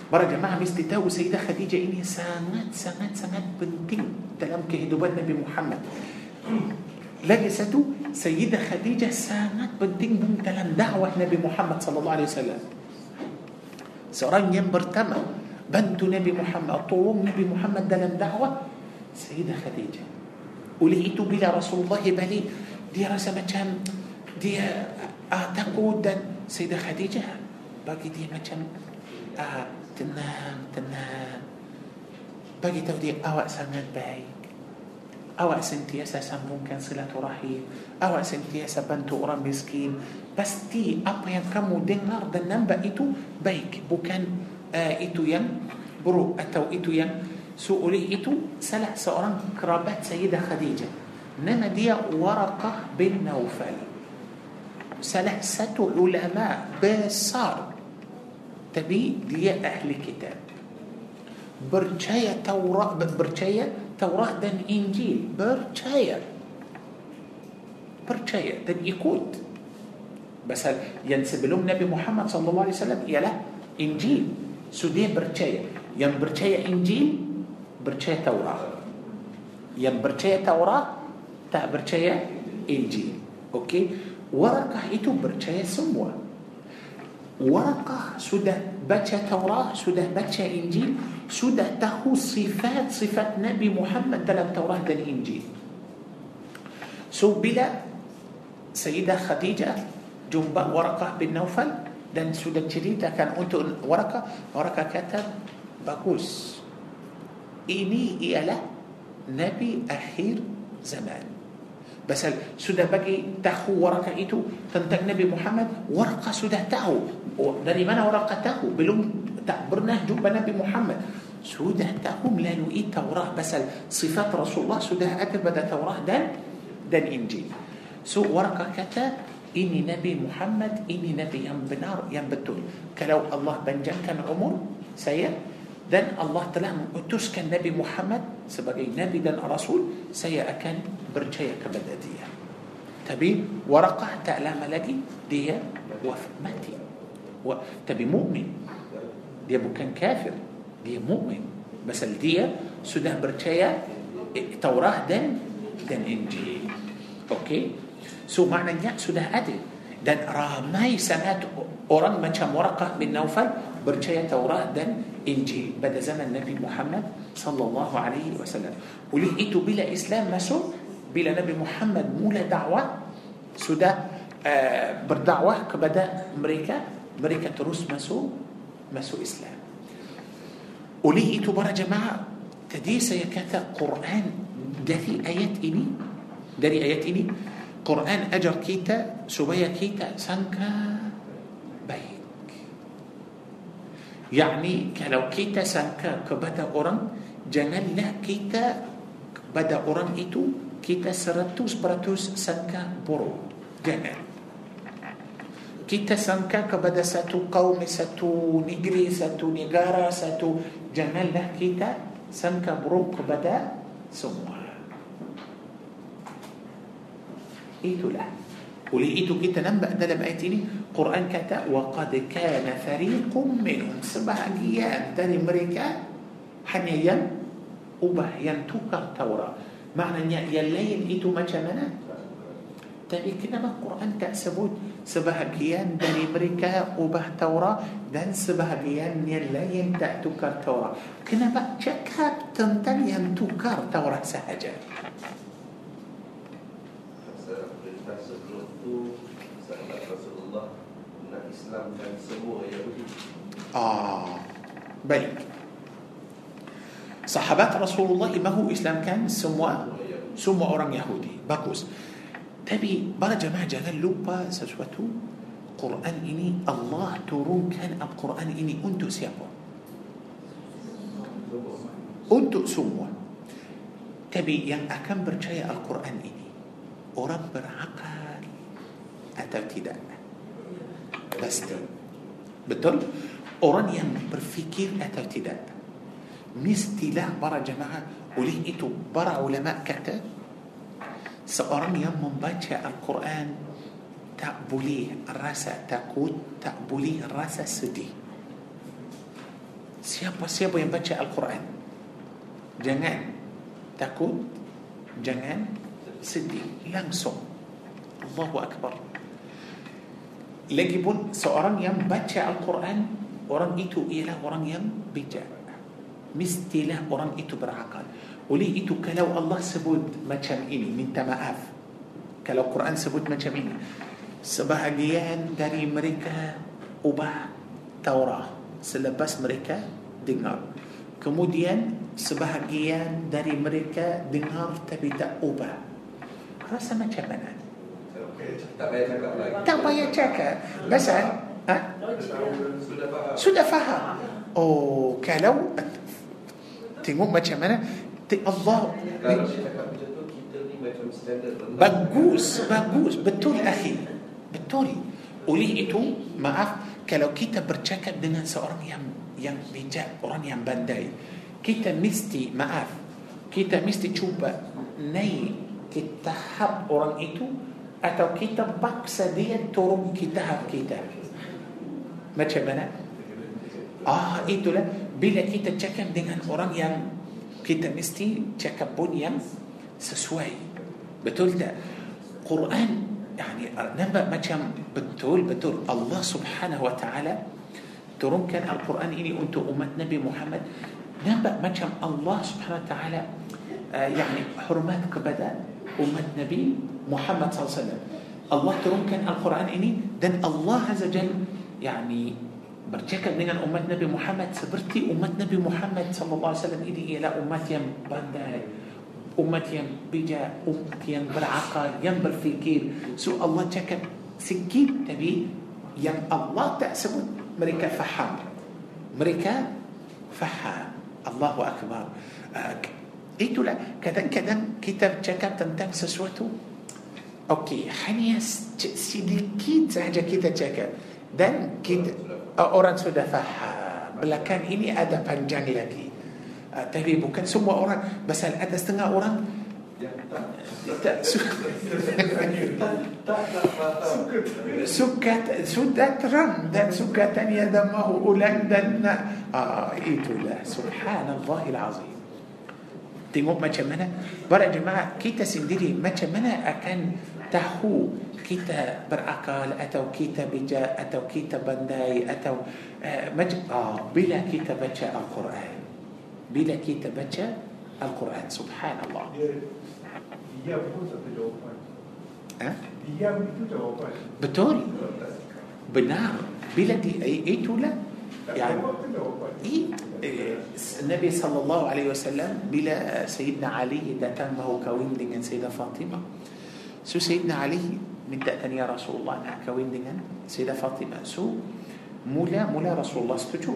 para jemaah mesti tahu سيدة خديجة ini sangat sangat sangat penting dalam kehidupan Nabi Muhammad. lagi satu سيدة خديجة sangat penting dalam dakwah Nabi Muhammad صلى الله عليه وسلم. سران ينبر تمام. بنت نبي محمد طوم نبي محمد دلم دعوة. سيدة خديجة وليئتوا بلا رسول الله بلي. دي رسمة كان دي ah, takut dan Sayyidah Khadijah bagi dia macam ah, tenang tenang bagi tahu dia awak sangat baik awak sentiasa sambungkan silaturahim awak sentiasa bantu orang miskin pasti apa yang kamu dengar dan nampak itu baik bukan uh, itu yang buruk atau itu yang oleh itu salah seorang kerabat Sayyidah Khadijah nama dia Waraqah bin Naufal salah satu ulama besar tapi dia ahli kitab percaya Taurat percaya Taurat dan Injil percaya percaya dan ikut pasal yang sebelum Nabi Muhammad sallallahu alaihi wasallam ialah Injil dia percaya yang percaya Injil percaya Taurat yang percaya Taurat tak percaya Injil okey Warakah itu percaya semua Warakah sudah baca Taurat sudah baca Injil sudah tahu sifat-sifat Nabi Muhammad dalam Taurat dan Injil so bila Sayyidah Khadijah jumpa Warakah bin Naufal dan sudah ceritakan untuk Warakah Warakah kata bagus ini ialah Nabi akhir zaman Pasal sudah bagi tahu Warakah itu tentang Nabi Muhammad Warakah sudah tahu oh, dari mana Warakah tahu belum tak pernah jumpa Nabi Muhammad sudah tahu melalui Taurat pasal sifat Rasulullah sudah ada pada Taurat dan dan Injil so Warakah kata ini Nabi Muhammad ini Nabi yang benar yang betul kalau Allah panjangkan umur saya dan Allah telah mengutuskan Nabi Muhammad sebagai Nabi dan Rasul saya akan percaya kepada dia tapi Waraqah tak lama lagi dia wafat mati tapi mukmin dia bukan kafir dia mukmin pasal dia sudah percaya Taurat dan dan Injil okey So maknanya sudah ada dan ramai sangat orang macam Waraqah bin Naufal percaya Taurat dan Injil pada zaman النبي محمد صلى الله عليه وسلم. oleh bila Islam masuk bila Nabi Muhammad mula dakwah sudah ah berdakwah kepada mereka. mereka terus masuk masuk Islam. oleh para jamaah tadi saya kata Quran dari ayat ini? dari ayat ini? Quran ajar kita supaya kita sangka. يعني kalau kita sangka kepada orang, janganlah kita kepada orang itu kita seratus peratus sangka buruk. Jangan. Kita sangka kepada satu kaum, satu negeri, satu negara, satu janganlah kita sangka buruk kepada semua. itulah oleh itu kita nampak dalam ayat ini? Quran kata waqad kana fariqum minhum. Sebahagian dari mereka hanya yang ubah yang tukar Taurat. Maknanya yang lain itu macam mana? Tapi kenapa Quran tak sebut sebahagian dari mereka ubah Taurat dan sebahagian yang lain tak tukar Taurat? Kenapa cakap tentang yang tukar Taurat sahaja Islamkan semua Yahudi. Ah, baik. Sahabat Rasulullah mahu Islamkan semua semua orang Yahudi. Bagus. Tapi para jemaah jangan lupa sesuatu. Quran ini Allah turunkan Al-Quran ini untuk siapa? Untuk semua. Tapi yang akan percaya Al-Quran ini orang berakal atau tidak? Pasti betul? Orang yang berfikir atau tidak mestilah para jemaah oleh itu para ulama kata seorang yang membaca Al-Quran tak boleh rasa takut tak boleh rasa sedih. Siapa-siapa yang baca Al-Quran jangan takut jangan sedih. Langsung. Allahu Akbar Lagipun seorang yang baca Al-Quran Orang itu ialah orang yang bijak Mestilah orang itu berakal Oleh itu kalau Allah sebut macam ini minta maaf. Kalau Quran sebut macam ini sebahagian dari mereka ubah Taurat selepas mereka dengar. Kemudian sebahagian dari mereka dengar tapi tak ubah. Rasa macam mana? Tak payah cakap. Pasal ha? Sudah faham. Oh, kalau tengok macam mana Allah bagus bagus betul akhi betul oleh itu maaf kalau kita bercakap dengan seorang yang yang bijak orang yang pandai kita mesti maaf kita mesti cuba naik ke tahap orang itu atau kita paksa dia turun tahap kita macam mana Ah itulah bila kita cakap dengan orang yang kita mesti cakap pun yang sesuai. Betul tak? Quran yani nampak macam betul betul Allah Subhanahu wa taala turunkan Al-Quran ini untuk umat Nabi Muhammad nampak macam Allah Subhanahu wa taala uh, yani hormat kepada umat Nabi Muhammad SAW. Allah turunkan Al-Quran ini dan Allah Azza Jal yani bercakap dengan umat Nabi Muhammad seperti umat Nabi Muhammad wasallam ini ialah umat yang pandai umat yang bijak umat yang berakal yang berfikir so Allah cakap sikit tapi yang Allah tak sebut mereka faham mereka faham Allahu Akbar uh, itulah kadang-kadang kita cakap tentang sesuatu okey hanya sedikit sahaja kita cakap dan kita uh, orang sudah faham belakang ini ada panjang lagi uh, tapi bukan semua orang pasal ada setengah orang tak suka sudah terang dan suka tanya dan mahu ulang dan ah, itulah subhanallahil azim tengok macam mana para jemaah kita sendiri macam mana akan tahu kita berakal atau kita bijak atau kita pandai atau uh, macam ah, bila kita baca Al-Quran bila kita baca Al-Quran subhanallah Dia pun satu jawapan. ha? Diam itu jawapan. betul benar bila di eh, itulah yang eh, إيه، النبي صلى الله عليه وسلم بلا سيدنا علي ده كان هو كوين دين سيدة فاطمة. سو سيدنا علي من تأتني يا رسول الله أنا كوين دين سيدة فاطمة. سو مولا مولا رسول الله ستجو.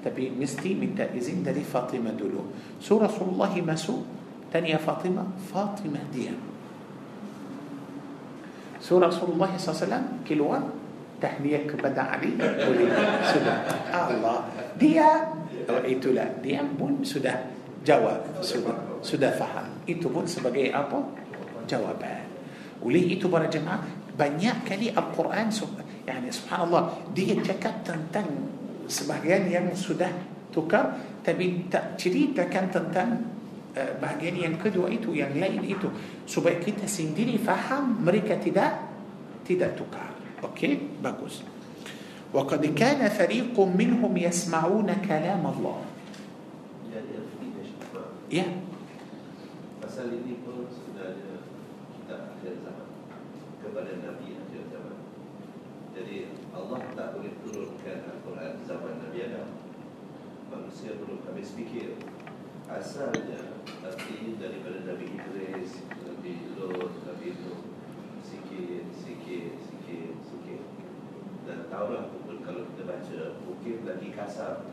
تبي مستي من تأذين دلي فاطمة دلو. سو رسول الله ما سو؟ تاني يا فاطمة فاطمة دي سو رسول الله صلى الله عليه وسلم كلوان تحنيك بدا علي. سيدة. الله. دي oh, itulah dia pun sudah jawab sudah sudah faham. Itu pun sebagai apa? Jawapan. Oleh itu para jemaah? Banyak kali Al-Quran yani subhanallah dia cakap tentang sebahagian yang sudah tukar tapi tak ceritakan tentang uh, bahagian yang kedua itu yang lain itu. Supaya kita sendiri faham mereka tidak tidak tukar. Okey? Bagus وقد كان فريق منهم يسمعون كلام الله fikir. Asalnya Nabi daripada Nabi Idris, Nabi Lut, Nabi Nuh sikit. Dan Taurat pun kalau kita baca mungkin lagi kasar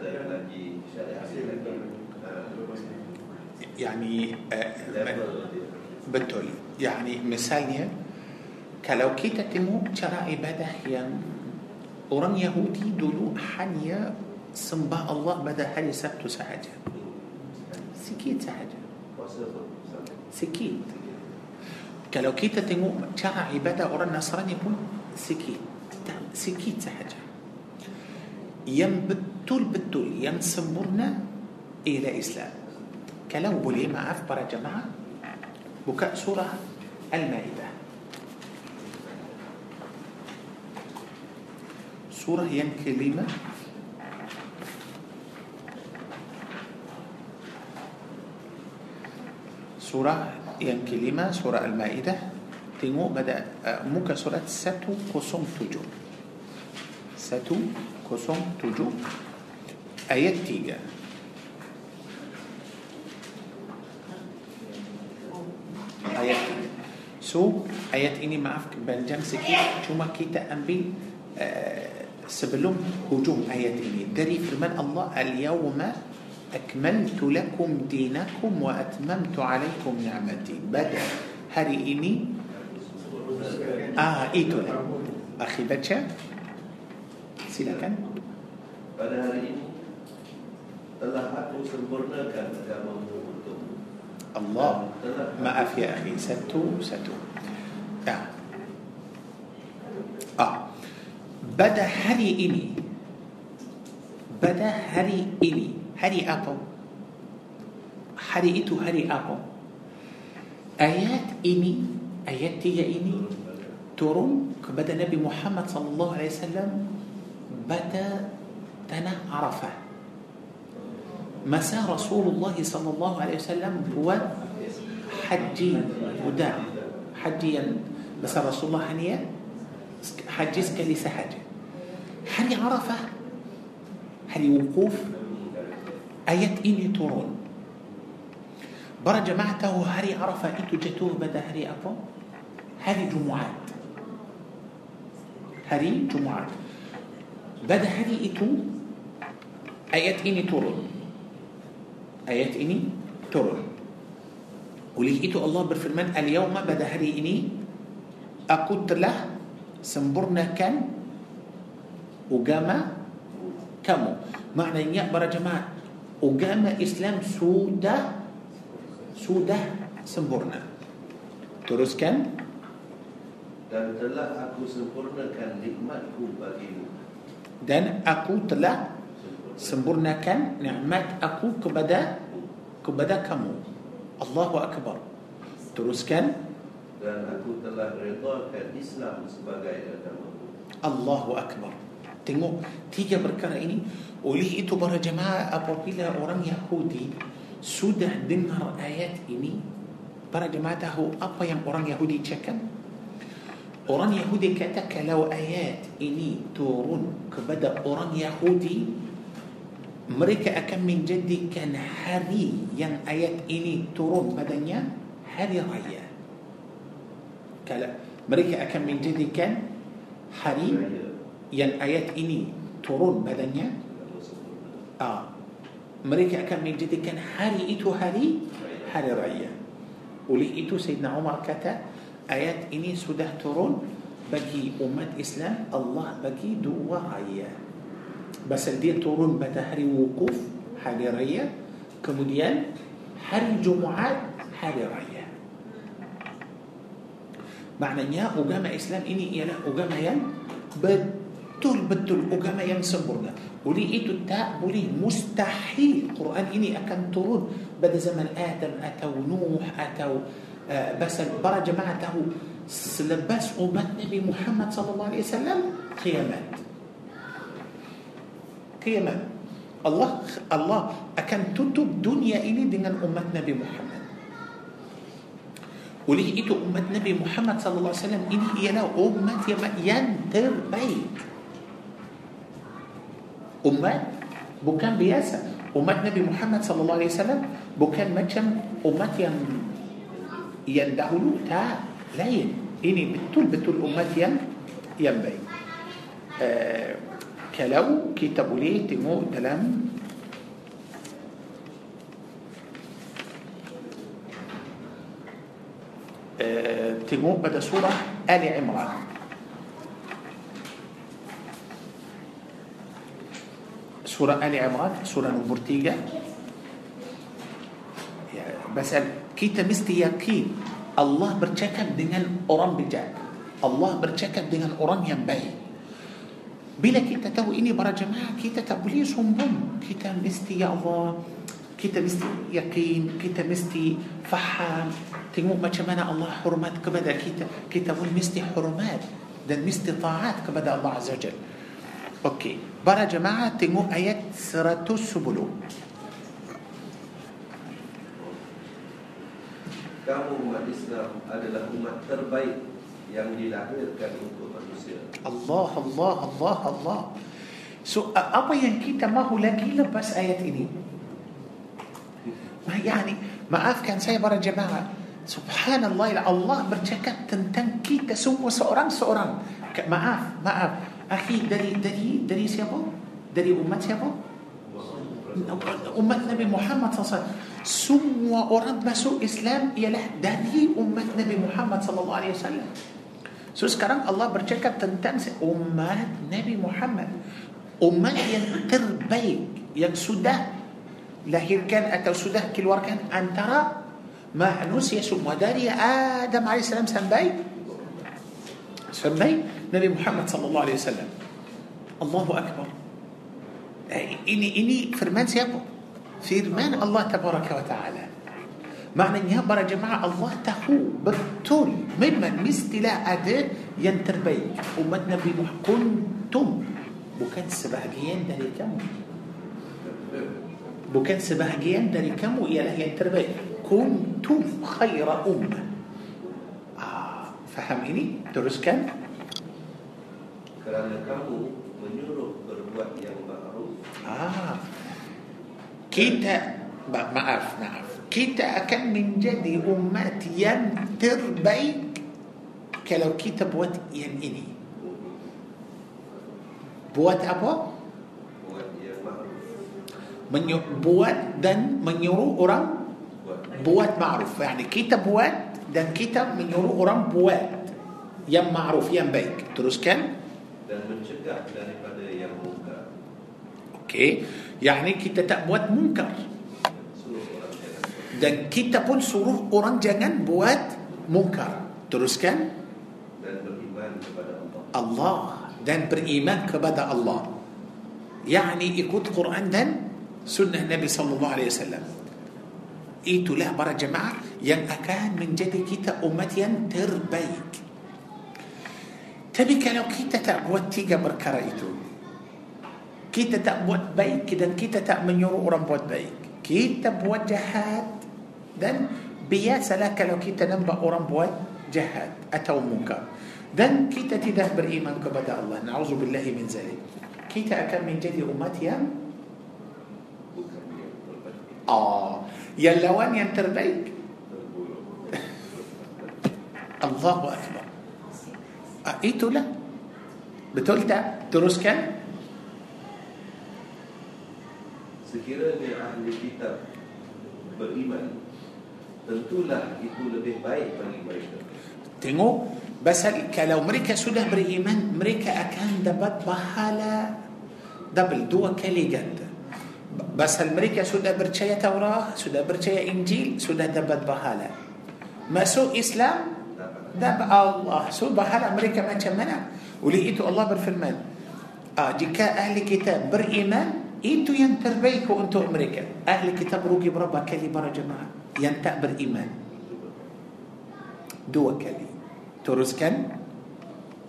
dan lagi syariat lagi. Ha. يعني uh, Level dia. betul يعني misalnya kalau kita tengok cara ibadah yang orang Yahudi dulu hanya sembah Allah pada hari Sabtu sahaja sikit sahaja Puasa pun sama. sikit kalau kita tengok cara ibadah orang Nasrani pun sikit حتى سكيتة حاجة. يم بتول بتول يم سمرنا إلى إسلام. كلام بولي ما عرف برا جماعة. بكاء سورة المائدة. surah yang kelima surah yang kelima surah المائدة. temu pada ah, muka surat satu kosong tujuh. satu kosong tujuh. ayat tiga. ayat tiga. so ayat ini maaf panjang sikit cuma kita ambil ah, sebelum hujung ayat ini. dari firman الله اليوم أكملت لكم دينكم وأتممت عليكم نعمتي. pada. hari ini ini ah itulah أخي baca silakan Pada hari ini telah aku sempurnakan agamamu untukmu. Allah maaf ya akhi satu satu ah ah pada hari ini pada hari ini hari apa hari itu hari apa ayat ini ayat tiga ini turun kepada Nabi Muhammad sallallahu alaihi wasallam pada tanah Arafah masa Rasulullah sallallahu alaihi wasallam buat haji wada haji yang masa Rasulullah hanya haji sekali sahaja hari Arafah hari wukuf ayat ini turun Para jemaah tahu hari Arafah itu jatuh pada hari apa? Hari Jumaat. هري جمعة. pada hari itu ayat ini turun ayat ini turun oleh itu الله berfirman اليوم pada hari ini aku telah sempurnakan agama kamu makna ini ya para jamaah agama Islam sudah sudah sempurna. terus kan? Dan telah aku sempurnakan nikmatku bagimu. Dan aku telah sempurnakan nikmat aku kepada kepada kamu. Allahu Akbar. Teruskan. Dan aku telah redakan Islam sebagai agamaku. Allahu Akbar. Tengok tiga perkara ini. Oleh itu para jemaah apabila orang Yahudi sudah dengar ayat ini, para jemaah tahu apa yang orang Yahudi cakap? Orang Yahudi kata kalau ayat ini turun kepada orang Yahudi mereka akan menjadikan hari yang ayat ini turun padanya hari raya. Kalau mereka akan menjadikan hari yang ayat ini turun padanya ah, mereka akan menjadikan hari itu hari hari raya. Oleh itu Sayyidina Umar kata ayat ini sudah turun bagi umat Islam Allah bagi dua raya. Pasal dia turun pada hari wukuf hari raya kemudian hari Jumaat hari raya. Maknanya agama Islam ini ialah agama yang betul-betul agama yang sempurna. Oleh itu tak boleh mustahil Quran ini akan turun pada zaman Adam atau Nuh atau آه، بس برا جماعته سلبس أمت نبي محمد صلى الله عليه وسلم قيامات. قيامات. الله الله أكن تتب دنيا إلي دين أمت نبي محمد. وليه إتو أمت نبي محمد صلى الله عليه وسلم إلي يلا أمت يما ينتر بيت أمت بكان بياسة. أمت نبي محمد صلى الله عليه وسلم بكان مجم أمت يما يندهلو تا لين؟ إني بتول بتول أمات ين ينبي آه، كلو كتاب لي تمو دلم. آه، تمو بدأ سورة آل عمران. سورة آل عمران سورة نمبر بس kita mesti yakin Allah bercakap dengan orang bijak Allah bercakap dengan orang yang baik bila kita tahu ini para jemaah kita tak boleh sombong kita mesti ya Allah kita mesti yakin kita mesti faham tengok macam mana Allah hormat kepada kita kita pun mesti hormat dan mesti taat kepada Allah Azza Jalla Okey, para jemaah tengok ayat 110. Kamu umat Islam adalah umat terbaik yang dilahirkan untuk manusia. Allah, Allah, Allah, Allah. So, apa yang kita mahu lagi lepas ayat ini? Yani, maafkan saya para jemaah. Subhanallah, Allah bercakap tentang kita semua seorang-seorang. Maaf, maaf. Akhi, dari dari dari siapa? Dari umat siapa? Umat Nabi Muhammad SAW semua orang masuk Islam ialah dari umat Nabi Muhammad SAW so sekarang Allah bercakap tentang umat Nabi Muhammad umat yang terbaik yang sudah lahirkan atau sudah keluarkan antara manusia semua dari Adam AS sampai sampai Nabi Muhammad SAW Allahu Akbar ini ini firman siapa? Firman Allah tabaraka wa taala. Maknanya para jemaah Allah tahu betul memang mestilah ada yang terbaik. Umat Nabi Muhammad kuntum bukan sebahagian dari kamu. Bukan sebahagian dari kamu ialah yang terbaik. Kuntum khaira ummah. Ah, faham ini? Teruskan. Kerana kamu menyuruh berbuat yang Ah, kita ma- maaf maaf kita akan menjadi umat yang terbaik kalau kita buat yang ini buat apa Menyu- buat dan menyuruh orang buat ma'ruf yani kita buat dan kita menyuruh orang buat yang ma'ruf yang baik teruskan dan mencegah mungkar okey yani kita tak buat mungkar dan kita pun suruh orang jangan buat mungkar. Teruskan dan beriman kepada Allah Allah dan beriman kepada Allah. Yani ikut Quran dan sunnah Nabi sallallahu alaihi wasallam. Itulah para jemaah yang akan menjadi kita umat yang terbaik. Tapi kalau kita tak buat tiga perkara itu, kita tak buat baik dan kita tak menyuruh orang buat baik. Kita buat jahat dan biasalah kalau kita nampak orang buat jahat atau munkar. Dan kita tidak beriman kepada Allah. Na'udzubillahi min zalik. Kita akan menjadi umat yang bukan yang terbaik ah, yang lawan yang terbaik. terburuk Allahu Akbar. Ah, itulah. Betul tak? Teruskan. Sekiranya ahli kitab beriman tentulah itu lebih baik bagi mereka. Tengok Pasal kalau mereka sudah beriman Mereka akan dapat pahala Double Dua kali ganda. Pasal mereka sudah percaya Taurat Sudah percaya Injil Sudah dapat pahala. Masuk Islam Dapat Allah. So pahala mereka macam mana? Oleh itu Allah berfirman ah, Jika ahli kitab beriman Itu yang terbaik untuk mereka. Ahli kitab rugi berapa kali para jemaah Yang tak beriman? Dua kali. Teruskan.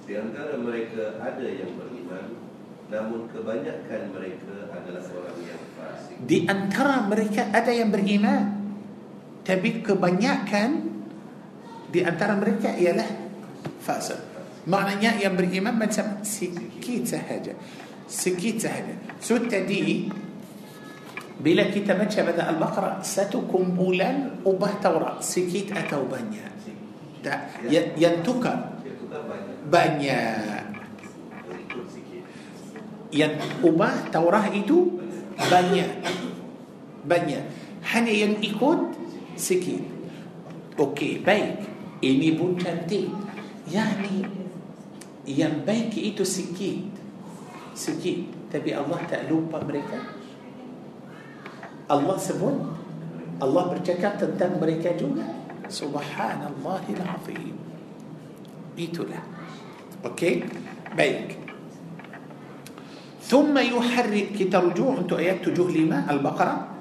Di antara mereka ada yang beriman namun kebanyakan mereka adalah orang yang fasik. Di antara mereka ada yang beriman Tapi kebanyakan Di antara mereka ialah fasik. Maknanya yang beriman macam sikit sahaja Satu kumpulan ubah Taurat Sikit atau banyak tak, yang, yang tukar itu kan banyak Banyak ikut sikit yang ubah Taurah itu banyak banyak hanya yang ikut sikit okey baik ini pun cantik yani yang baik itu sikit sikit tapi Allah tak lupa mereka Allah sebut Allah bercakap tentang mereka juga subhanallahil azim itulah okey baik ثم يحرك kita rujuk untuk ayat 75 Al-Baqarah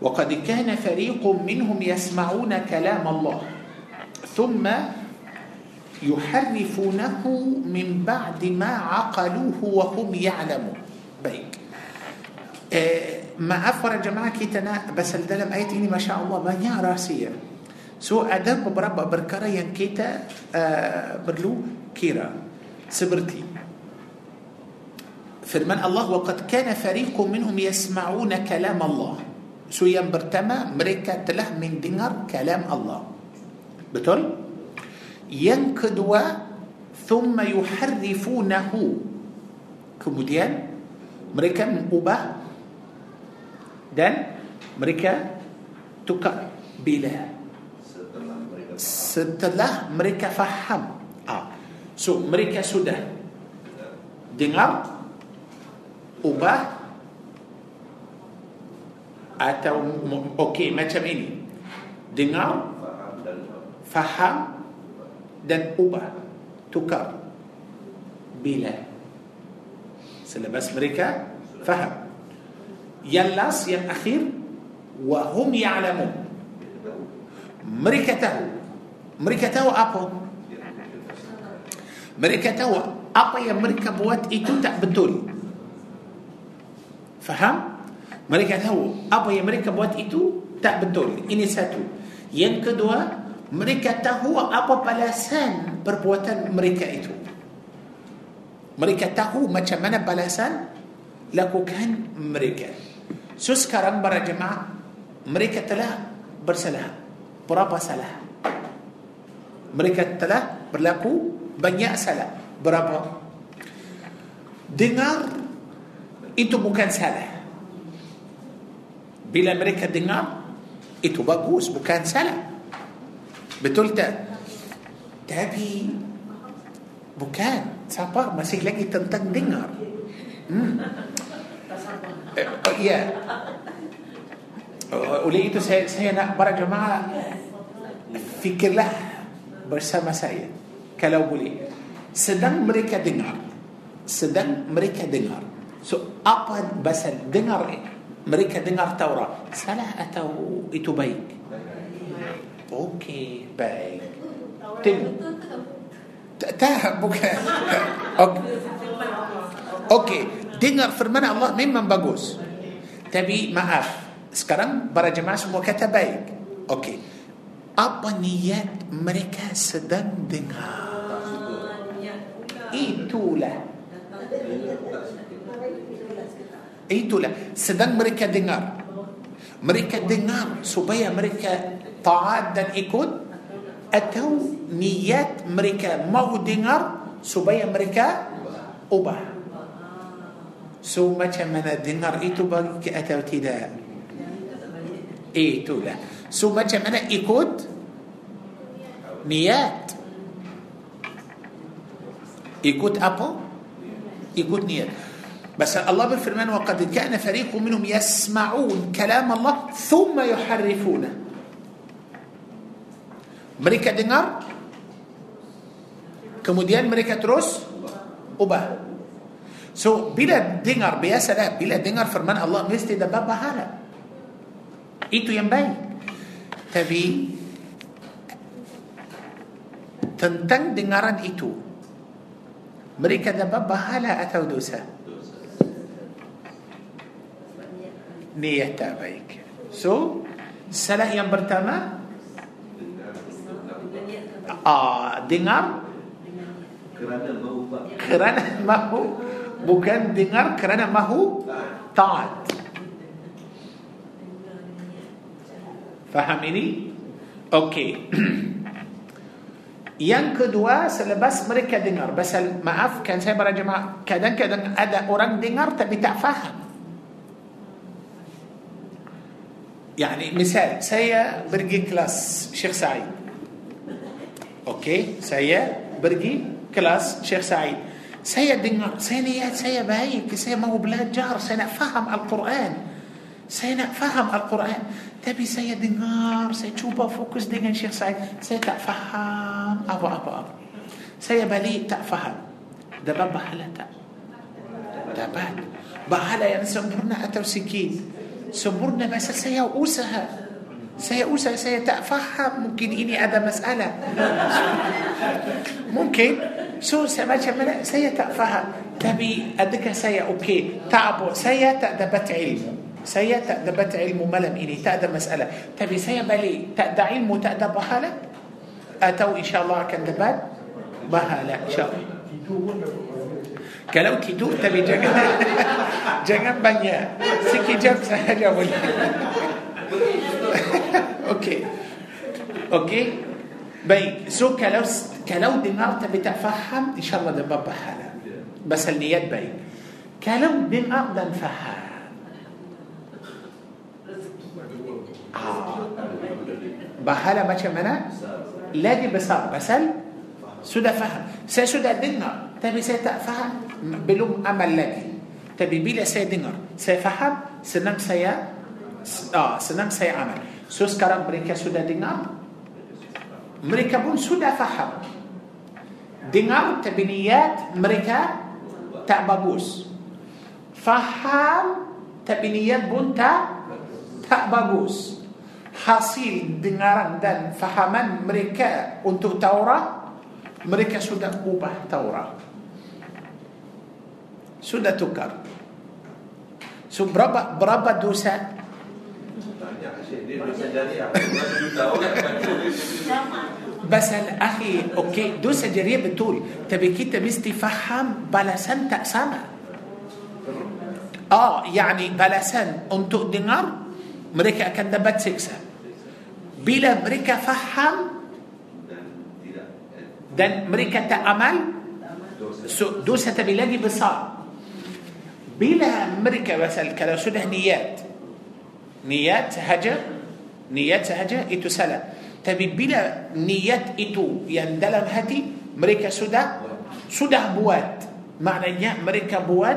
وقد كان فريق منهم يسمعون كلام الله ثم يحرفونه من بعد ما عقلوه وهم يعلمون. بيك ما أفر جماعة كيتنا بس الدلم آية ما شاء الله ما يا رأسية. so ada beberapa perkara yang kita ah perlu kira seperti. firman الله وقد كان فريق منهم يسمعون كلام الله. so yang pertama mereka telah mendengar كلام الله. betul ke Yang kedua ثم يحرفونه. Kemudian mereka mengubah dan mereka tukar bila Setelah mereka setelah mereka faham. Ah. So mereka sudah dengar ubah atau okey macam ini. Dengar, faham dan ubah tukar. Bila? Selepas mereka faham. Yang last yang akhir wahum ya'lamun mereka tahu. Mereka tahu apa? Mereka tahu apa yang mereka buat itu tak betul. Faham? Mereka tahu apa yang mereka buat itu tak betul. Ini satu. Yang kedua mereka tahu apa balasan perbuatan mereka itu. Mereka tahu macam mana balasan lakukan mereka. So sekarang para jemaah mereka telah bersalah. Berapa salah? Mereka telah berlaku banyak salah. Berapa? Dengar itu bukan salah. Bila mereka dengar itu bagus bukan salah betul tak tapi bukan sabar masih lagi tentang dengar hmm. Eh, oh, ya Oh, oleh itu saya saya nak para jemaah fikirlah bersama saya kalau boleh sedang mereka dengar sedang mereka dengar so apa bahasa dengar mereka dengar Taurat salah atau itu baik okey baik. Tengok tak, bukan. <laughs> Okey okey dengar firman Allah memang bagus. Tapi maaf sekarang para jemaah semua kata baik. Okey. Apa niat mereka sedang dengar? Itulah. Itulah. Sedang mereka dengar. Mereka dengar supaya mereka taat dan ikut atau niat mereka mau dengar supaya mereka ubah so macam mana dengar itu bagi atau tidak itulah so macam mana ikut niat ikut apa ikut niat بس الله بالفرمان وقد كان فريق منهم يسمعون كلام الله ثم يحرفونه mereka dengar kemudian mereka terus ubah so bila dengar biasalah bila dengar firman Allah mesti dapat pahala. Itu yang baik. Tapi tentang dengaran itu mereka dapat pahala atau dosa? Niat tak baik. So salah yang pertama ah, dengar kerana mengubah kerana mahu bukan dengar kerana mahu taat faham ini okey yang kedua selepas mereka dengar pasal maafkan saya para jemaah kadang-kadang ada orang dengar tapi tak faham يعني مثال saya pergi kelas Syekh Said okey saya pergi kelas Syekh Said saya dengar saya niat saya baik saya mau belajar saya nak faham Al-Quran saya nak faham Al-Quran tapi saya dengar saya cuba fokus dengan Syekh Said saya tak faham apa-apa saya balik tak faham dapat pahala tak dapat pahala yang sempurna atau sikit sempurna masa saya usaha macam mana saya tak faham tapi adakah saya okey tak apa saya tak dapat ilmu Saya tak dapat ilmu malam ini, tak ada masalah. Tapi saya balik, tak ada ilmu, tak ada pahala. Atau insyaAllah akan dapat pahala, insyaAllah. Tidur pun dapat pahala. Kalau tidur tapi jangan jangan banyak. Sekejap sahaja boleh. Okey. Okey. Baik. So kalau kalau dengar tapi tak faham, insyaAllah dapat pahala. Bas niat baik. Kalau dengar dan faham. Ah. Bahala macam mana? Lagi besar pasal sudah faham. Saya sudah dengar tapi saya tak faham. Belum amal lagi. Tapi bila saya dengar, saya faham, senang saya ah, senang saya amal. So sekarang mereka sudah dengar, mereka pun sudah faham. Dengar tapi niat mereka tak bagus. Faham tapi niat pun tak tak bagus. Hasil dengaran dan fahaman mereka untuk Taurat mereka sudah ubah Taurat. Sudah tukar. So berapa berapa dosa? بس الأخي أوكي دو سجرية بتقول تبي كي تبي استفحم بلا سن تأسامة. آه يعني بلا سن. أنتو دينار مريكا أكاد دبات سكسة. بلا مريكا فحم دان مريكا تأمل؟ سو دو ستبي لدي بصار. بلا مريكا بس الكلام نيات. نيات هجر؟ Niat sahaja itu salah. Tapi bila niat itu yang dalam hati mereka sudah sudah buat, maknanya mereka buat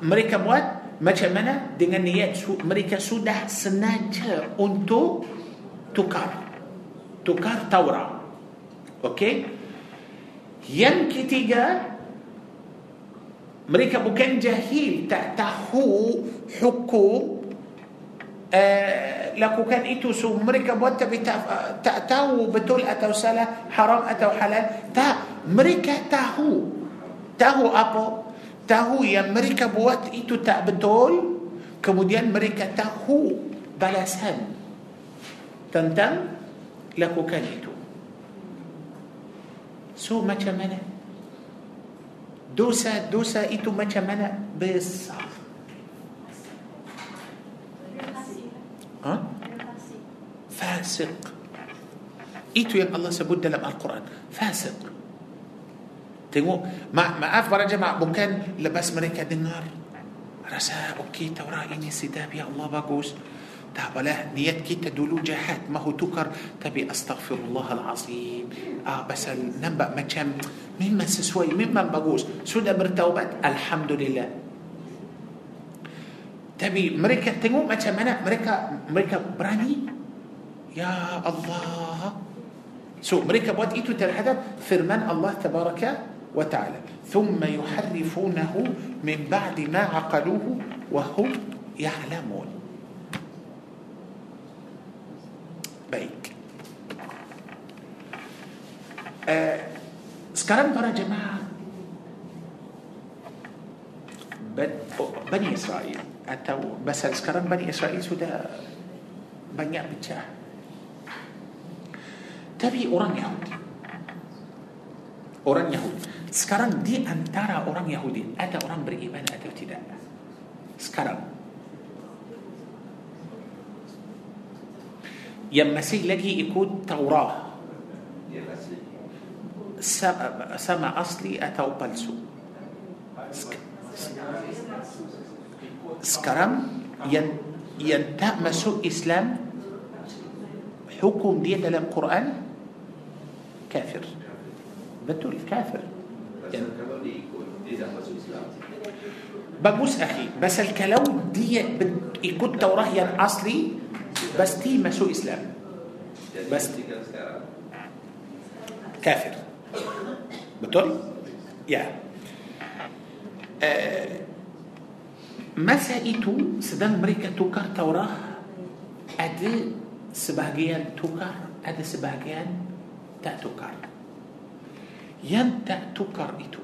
mereka buat macam mana dengan niat mereka sudah sengaja untuk tukar tukar Taurat. Okey? Yang ketiga mereka bukan jahil tak tahu hukum uh, lakukan itu so mereka buat tapi tak, tak tahu betul atau salah haram atau halal. Tak mereka tahu. Tahu apa? Tahu yang mereka buat itu tak betul. Kemudian mereka tahu balasan tentang lakukan itu. So macam mana? Dosa-dosa itu macam mana? Besar ها؟ فاسق إيتو يعني الله سبود دلم القرآن فاسق تنو ما ما أعرف برا جماعة بمكان لبس مريكا دينار رسا أوكي توراة إني سداب يا الله باقوس تابا لا نيات كي تدولو جاحات ما هو تكر تبي أستغفر الله العظيم آه بس نبأ ما كان مما سسوي مما باقوس سودا مرتوبات الحمد لله tapi mereka tengok macam mana mereka mereka berani ya Allah so mereka buat itu terhadap firman Allah tabaraka wa ta'ala ثم يحرفونه من بعد ما عقلوه وهم يعلمون baik uh, sekarang para jemaah Bani Israel atau bahasa sekarang Bani Israel sudah banyak pecah. Tapi orang Yahudi. Orang Yahudi. Sekarang di antara orang Yahudi ada orang beriman atau tidak? Sekarang. Yang masih lagi ikut asli sama, sama asli atau palsu sekarang yang yang tak masuk Islam hukum dia dalam Quran kafir betul kafir Islam bagus akhi pasal kalau dia ikut Taurah yang asli pasti masuk Islam sekarang kafir betul ya Eh, masa itu sedang mereka tukar Taurah ada sebahagian tukar ada sebahagian tak tukar. Yang tak tukar itu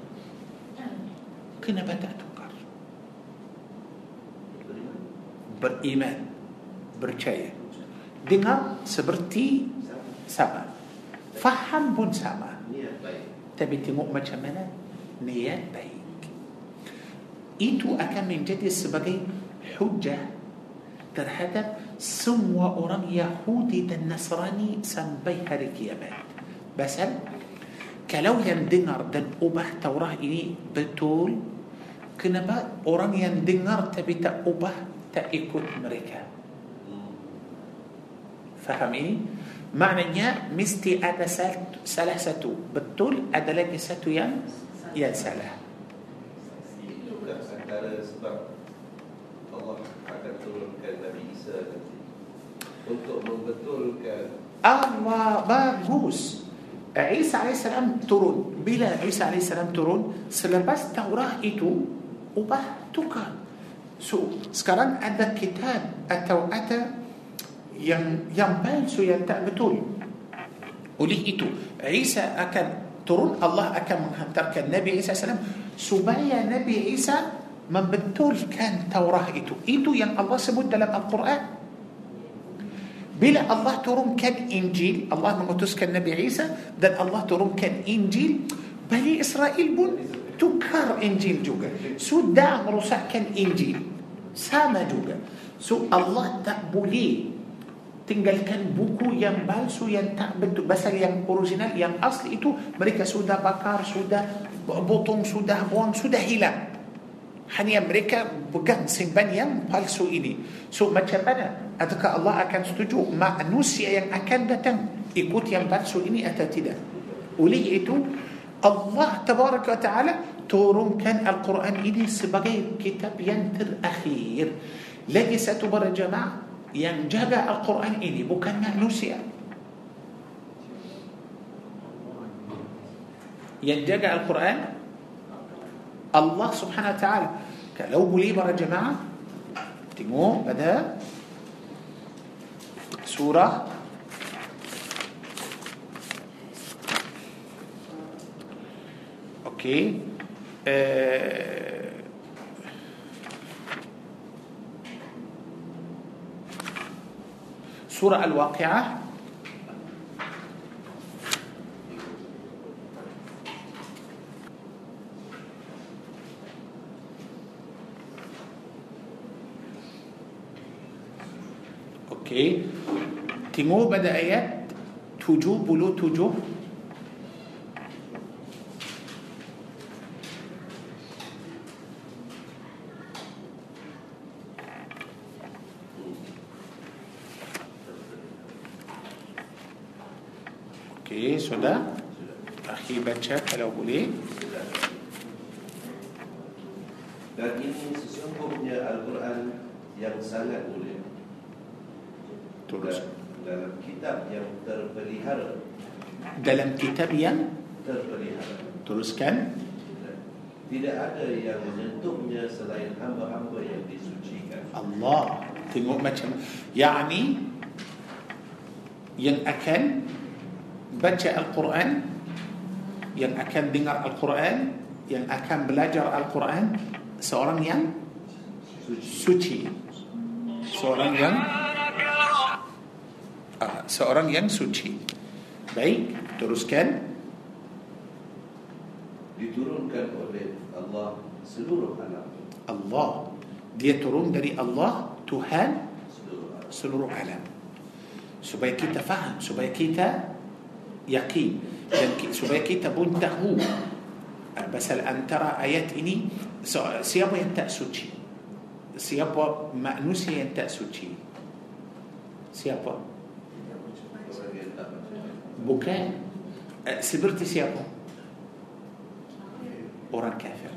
kenapa tak tukar? Beriman percaya dengar seperti sama faham pun sama tapi tengok macam mana? Niat baik itu akan menjadi sebagai hujah terhadap semua orang Yahudi dan Nasrani sampai hari kiamat. Pasal kalau yang dengar dan ubah Taurah ini betul, kenapa orang yang dengar tapi tak ubah tak ikut mereka? hmm. Faham ini? Maknanya mesti ada salah satu betul, ada lagi satu yang yang salah. Itu bukan antara sebab Allah akan turunkan Nabi Isa nanti Untuk membetulkan Allah bagus Isa AS turun Bila Isa AS turun Selepas Taurah itu Ubah tukar So sekarang ada kitab Atau ada Yang yang palsu yang tak betul Oleh itu Isa akan turun Allah akan menghantarkan Nabi Isa AS Supaya Nabi Isa Membetulkan Taurah itu Itu yang Allah sebut dalam Al-Quran Bila Allah turunkan Injil, Allah mengutuskan Nabi Isa dan Allah turunkan Injil, Bani Israel pun tukar Injil juga. Sudah merosakkan Injil. Sama juga. So Allah tak boleh tinggalkan buku yang palsu yang tak betul. Pasal yang original, yang asli itu mereka sudah bakar, sudah potong, sudah buang, sudah hilang. Hanya mereka pegang simpan yang palsu ini. So macam mana? Adakah Allah akan setuju manusia yang akan datang ikut yang palsu ini atau tidak? Oleh itu Allah tabaraka ta'ala turunkan Al-Quran ini sebagai kitab yang terakhir. Lagi satu berjamaah yang jaga Al-Quran ini bukan manusia. Yang jaga Al-Quran الله سبحانه وتعالى. لو بليبر يا جماعة تيمو بدأ سورة أوكي. آه، سورة الواقعة. Okey. Tengok pada ayat 77. Okey, sudah? Akhir baca kalau boleh. Dan ini sesungguhnya Al-Quran yang sangat mulia Terus. Dalam kitab yang terpelihara. Dalam kitab yang Terpelihara. teruskan. Tidak ada yang menyentuhnya selain hamba-hamba yang disucikan. Allah tengok macam yakni yang akan baca Al-Quran yang akan dengar Al-Quran yang akan belajar Al-Quran seorang yang suci. Seorang yang ah, seorang yang suci. Baik teruskan. Diturunkan oleh Allah seluruh alam. Allah. Dia turun dari Allah Tuhan Seluruh alam. supaya kita faham supaya kita yakin. Dan supaya kita pun tahu ah, pasal antara ayat ini so, siapa yang tak suci? Siapa manusia yang tak suci siapa bukan eh, seperti siapa orang kafir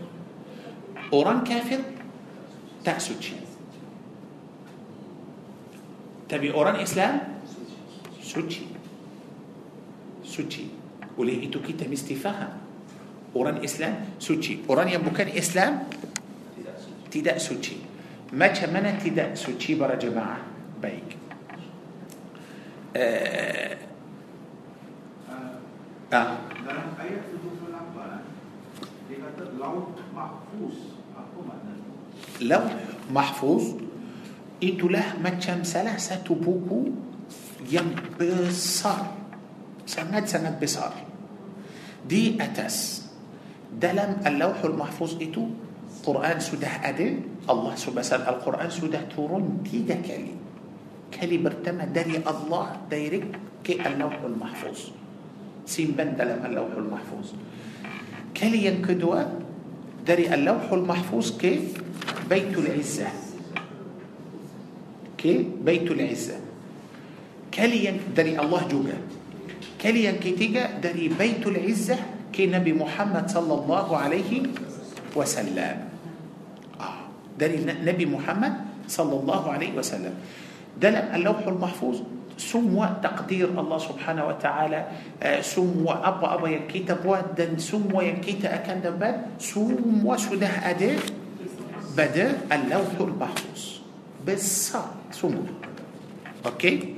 orang kafir tak suci tapi orang Islam suci suci oleh itu kita mesti faham orang Islam suci orang yang bukan Islam tidak suci macam mana tidak suci para jemaah baik uh, Ah, ah, Dalam ayat 78 Dia kata laut mahfuz Apa makna لوح محفوظ itulah macam salah satu buku yang besar sangat-sangat besar di atas dalam al-lawhul mahfuz itu Quran sudah ada Allah subhanahu Al-Quran sudah turun tiga kali kali pertama dari Allah direct ke al-lawhul mahfuz simpan dalam al-lawhul mahfuz kali yang kedua dari al-lawhul mahfuz ke Baitul Izzah ke Baitul Izzah kali yang dari Allah juga kali yang ketiga dari Baitul Izzah ke Nabi Muhammad sallallahu alaihi wasallam ah dari Nabi Muhammad sallallahu alaihi wasallam ده اللوح المحفوظ. سموا تقدير الله سبحانه وتعالى آه، سموا أبا أبا ينكيت بوادا سموا ينكيت أكان دنبال سموا سده أده بدأ اللوح المحفوظ. بس سموا أوكي؟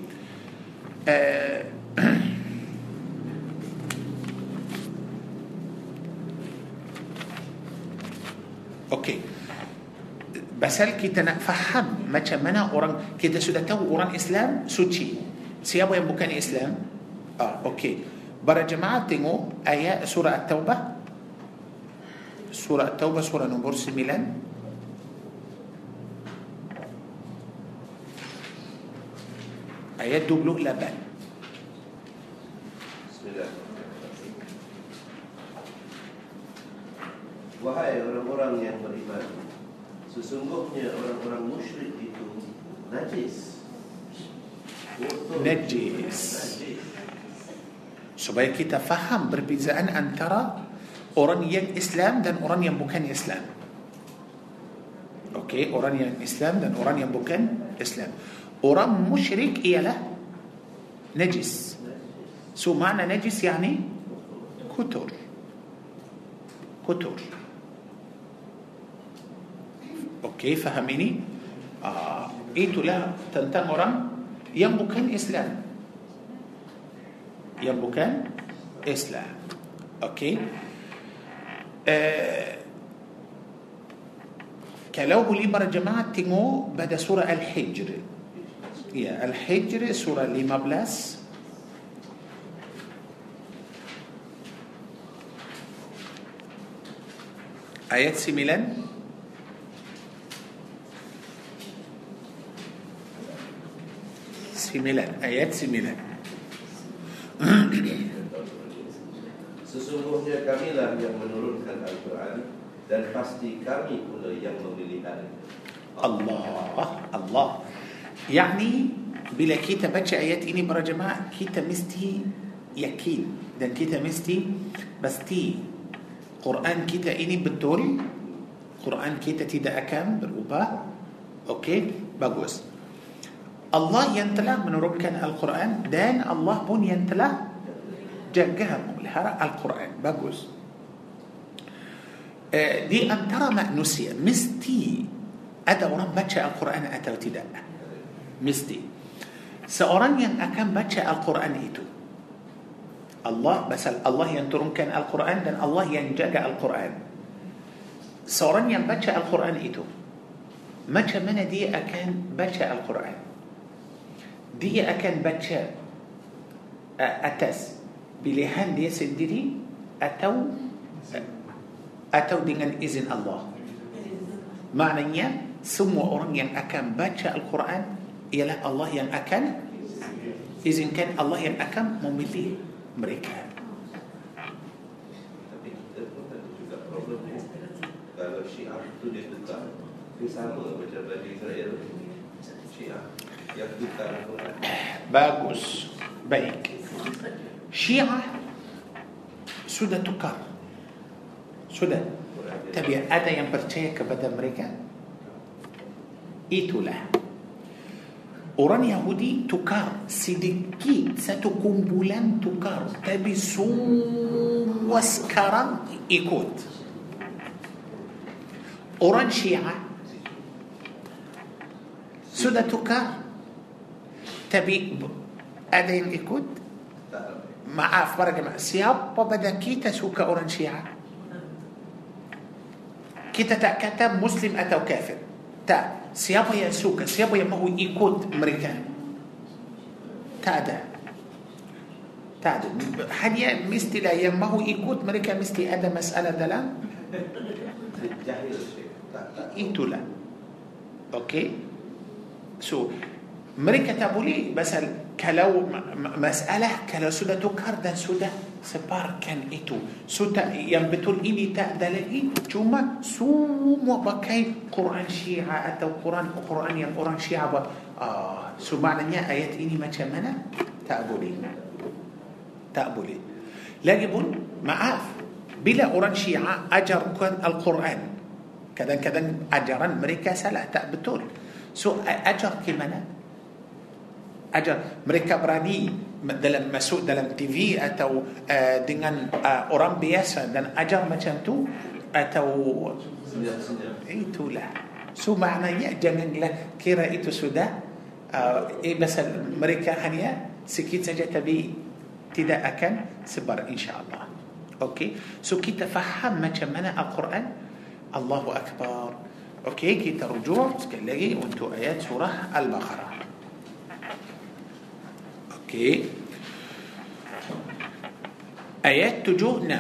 آه، <clears throat> أوكي. Pasal kita nak faham macam mana orang kita sudah tahu orang Islam suci. Siapa yang bukan Islam? Ah, okey. Para jemaah tengok ayat surah At-Taubah. Surah At-Taubah surah nombor 9. Ayat 28. Bismillah. Wahai orang-orang yang beriman Sesungguhnya orang-orang musyrik itu najis. Najis Supaya kita faham perbezaan antara orang yang Islam dan orang yang bukan Islam. Okey, orang yang Islam dan orang yang bukan Islam. Orang musyrik ialah najis. So makna najis yani kotor. Kotor. Okey, faham ini? Ah, itulah tentang orang yang bukan Islam. Yang bukan Islam. Okey. Uh, kalau boleh para jemaah tengok pada surah Al-Hijr. Ya, Al-Hijr surah 15 ayat 9 9 ayat 9 Sesungguhnya kamilah yang menurunkan Al-Quran Dan pasti kami pula yang memeliharanya Allah Allah. Yani bila kita baca ayat ini para jemaah kita mesti yakin dan kita mesti pasti Quran kita ini betul Quran kita tidak akan berubah. Okey bagus Allah yang telah menurunkan Al-Quran dan Allah pun yang telah jaga memelihara Al-Quran bagus eh, di antara manusia mesti ada orang baca Al-Quran atau tidak mesti seorang yang akan baca Al-Quran itu Allah pasal Allah yang turunkan Al-Quran dan Allah yang jaga Al-Quran seorang yang baca Al-Quran itu macam mana dia akan baca Al-Quran dia akan baca uh, atas pilihan dia sendiri atau uh, atau dengan izin Allah. Maknanya semua orang yang akan baca Al-Quran ialah Allah yang akan izinkan Allah yang akan memilih mereka. Syiah tu dia tukar Dia sama macam Bani Israel. Syiah باكوس بيك شيعة سودة تكر sudah tapi ada yang percaya kepada mereka itulah orang Yahudi tukar sedikit satu kumpulan tukar tapi semua sekarang ikut orang Syiah sudah tukar tapi ada yang ikut مع أخبار جماعة سياب وبدا كيتا سوكا أوران شيعة. كيتا تأكتا مسلم أتو كافر. تا سياب يا سوكا سياب يا مهو إكود أمريكا تا دا. تا دا. حاليا مستي لا يا مهو إكود أمريكا مستي أدا مسألة دلا إنتو لا. أوكي. سو so, مريكا تابولي بس كلو مسألة كلا سودا توكار دا سودا سبار كان إتو. سودا ينبتون إني تا دلالي جوما سوم وبكاي قرآن شيعة أتو قرآن قرآن يم قرآن شيعة با آه سو معنى آيات إني ما تشمنا تابولي. تابولي. لاجبون معاف بلا قرآن شيعة أجر القرآن. كذا كذا أجرا مريكا سلا تابتول سو أجر كمنا ajar mereka berani dalam masuk dalam TV atau uh, dengan uh, orang biasa dan ajar macam tu atau itulah so maknanya janganlah kira itu sudah uh, eh pasal mereka hanya sikit saja tapi tidak akan sebar insyaallah okey so kita faham macam mana al-Quran الله أكبر okey kita rujuk sekali lagi untuk ayat surah al-baqarah okey ayat tujuh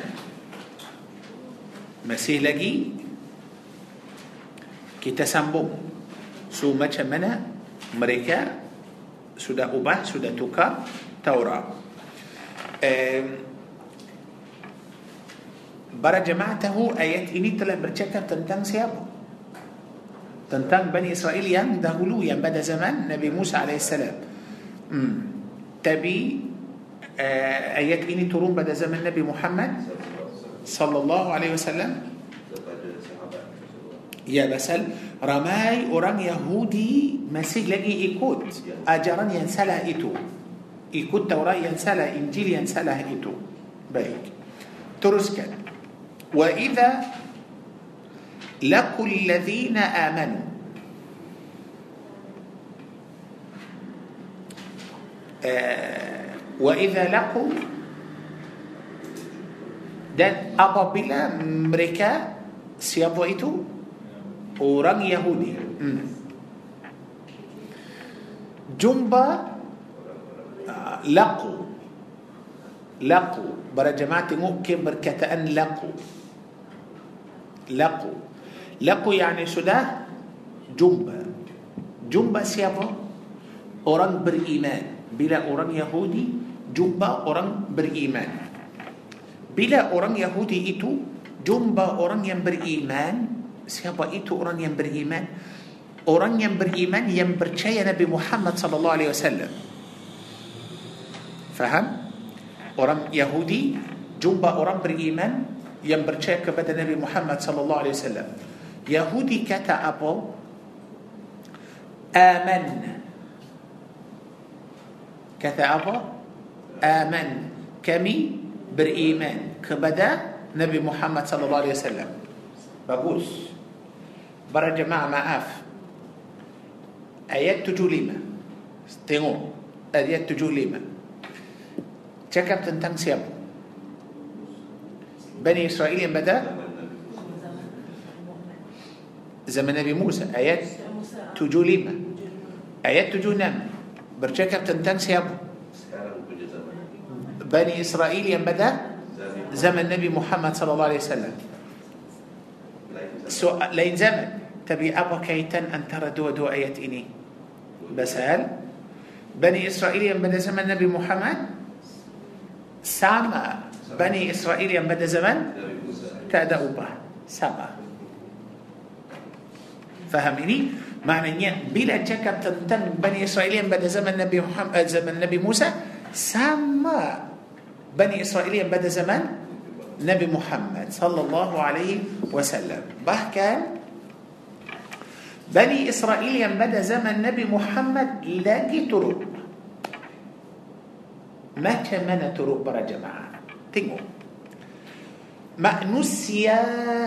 lima. masih lagi kita sambung. so macam mana mereka. sudah ubah sudah tukar تورا. برا جماعته آيات إني تلا برشاكا تنتان سيابو. تنتان بني إسرائيل يان دهولو يان بدا زمان نبي موسى عليه السلام. تبي آيات آه، بيني ترون بدا زمن النبي محمد صلى الله عليه وسلم؟ يا بسل. رماي أوران يهودي مسيح لقي إيكوت ajaran yang asli itu ikut Taurat yang asli Injil yang asli itu baik terus وإذا لقوا الذين آمنوا uh, إذا لقوا dan apabila mereka siapa itu orang Yahudi hmm. jumpa uh, laqu laqu para jemaah tengok ke perkataan laqu laqu laqu yani sudah jumpa jumpa siapa orang beriman bila orang Yahudi jumpa orang beriman. Bila orang Yahudi itu jumpa orang yang beriman siapa itu orang yang beriman? Orang yang beriman yang percaya Nabi Muhammad sallallahu alaihi wasallam. Faham? Orang Yahudi jumpa orang beriman yang percaya kepada Nabi Muhammad sallallahu alaihi wasallam. Yahudi kata apa? Aman كثافة آمن. كمي برإيمان. كبدا نبي محمد صلى الله عليه وسلم. بقوس. برا جماعة ما أف آيات تجوليمة تنو آيات تجوليمة تشكر تنتم سيام. بني إسرائيل بدا زمن نبي موسى. آيات تجوليمة Ayat tujuh lima bercakap tentang siapa بني إسرائيل yang pada zaman النبي محمد صلى الله عليه وسلم. Lain zaman. Tapi apa kaitan antara dua dua ayat ini. Pasal. بني إسرائيل yang pada zaman النبي محمد؟ Sama. بني إسرائيل yang pada zaman? Tak ada ubah sama. فهمني؟ Maknanya bila cakap tentang Bani Israel pada zaman Nabi Muhammad zaman Nabi Musa sama Bani Israel pada zaman Nabi Muhammad sallallahu alaihi wasallam bahkan Bani Israel yang pada zaman Nabi Muhammad lagi turun macam mana turun para jemaah tengok manusia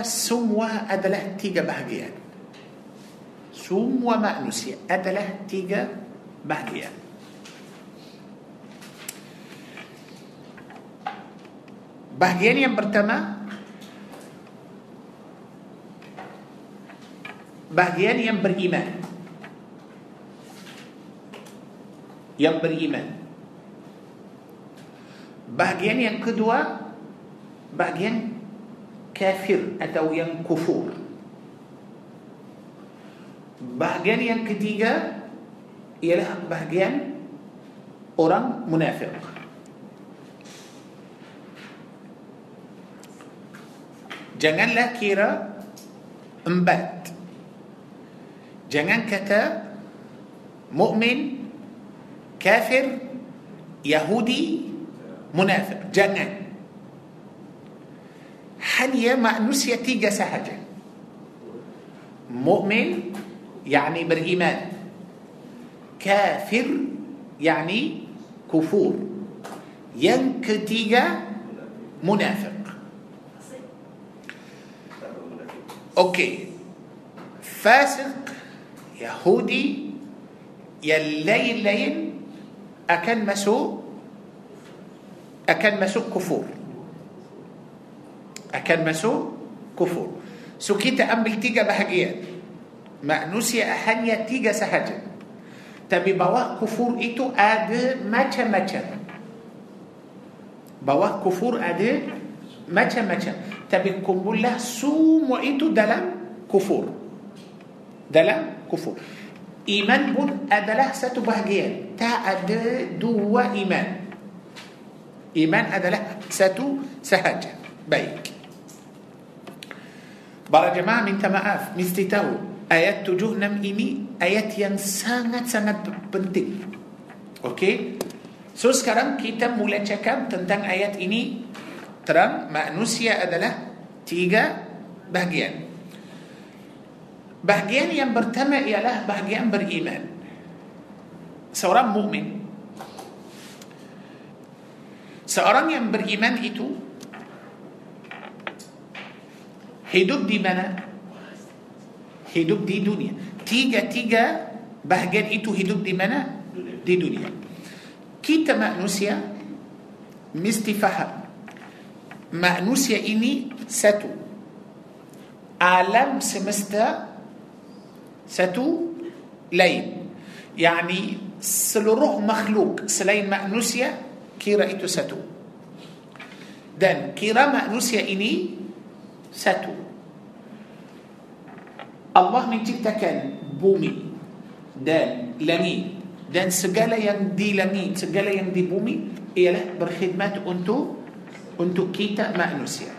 semua adalah tiga bahagian semua manusia adalah tiga bahagian. Bahagian yang pertama Bahagian yang beriman. Yang beriman. Bahagian yang kedua Bahagian kafir atau yang kufur. Bahagian yang ketiga ialah bahagian orang munafik. Janganlah kira empat. Jangan kata mukmin, kafir, Yahudi, munafik. Jangan. Hanya manusia tiga sahaja. Mukmin يعني بالإيمان. كافر يعني كفور. ينكتيجا منافق. Okey. Fasik Yahudi yang lain-lain akan masuk akan masuk kufur. Akan masuk kufur. Sekitar tiga bahagian Manusia hanya tiga sahaja. Tapi bawah kufur itu ada macam-macam. Bawah kufur ada macam-macam. Tapi kumpullah semua itu dalam kufur. Dalam kufur. Iman pun adalah satu bahagian. Tak ada dua iman. Iman adalah satu sahaja. Baik. Para jemaah minta maaf, mesti tahu ayat 76 ini ayat yang sangat-sangat penting. Okey? So sekarang kita mulai cakap tentang ayat ini terang manusia adalah tiga bahagian. Bahagian yang pertama ialah bahagian beriman. Seorang mukmin. Seorang yang beriman itu hidup di mana? Hidup di dunia. Tiga-tiga bahagian itu hidup di mana? Di dunia. Kita manusia mesti faham. Manusia ini satu. Alam semesta satu lain. Yani seluruh makhluk selain manusia kira itu satu. Dan kira manusia ini satu. Allah menciptakan bumi dan langit dan segala yang di langit, segala yang di bumi ialah berkhidmat untuk untuk kita manusia.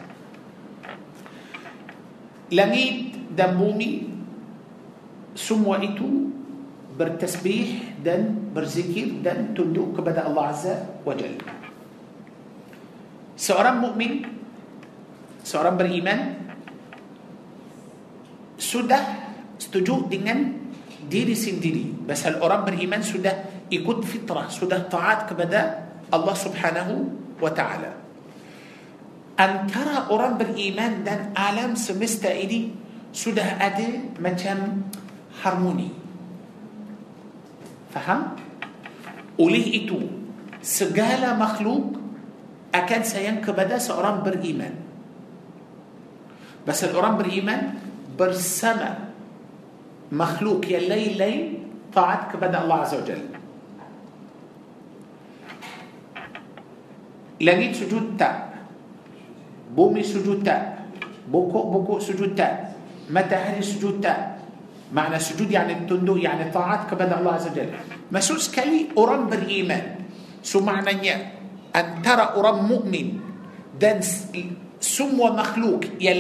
Langit dan bumi semua itu bertasbih dan berzikir dan tunduk kepada Allah Azza wa Jalla. Seorang mukmin, seorang beriman sudah setuju dengan diri sendiri. Pasal orang beriman sudah ikut fitrah, sudah taat kepada Allah Subhanahu wa taala. Antara orang beriman dan alam semesta ini sudah ada macam harmoni. Faham? Oleh itu, segala makhluk akan sayang kepada seorang beriman. Pasal orang beriman bersama makhluk yang lain-lain taat kepada الله عز وجل. Langit sujud tak bumi sujud tak pokok-pokok sujud tak matahari sujud tak makna sujud yakni tunduk yakni taat kepada الله عز وجل. مسوس كلي أرم بالإيمان. سو معنى؟ أن ترى أرم مؤمن. دانس سمو مخلوق يا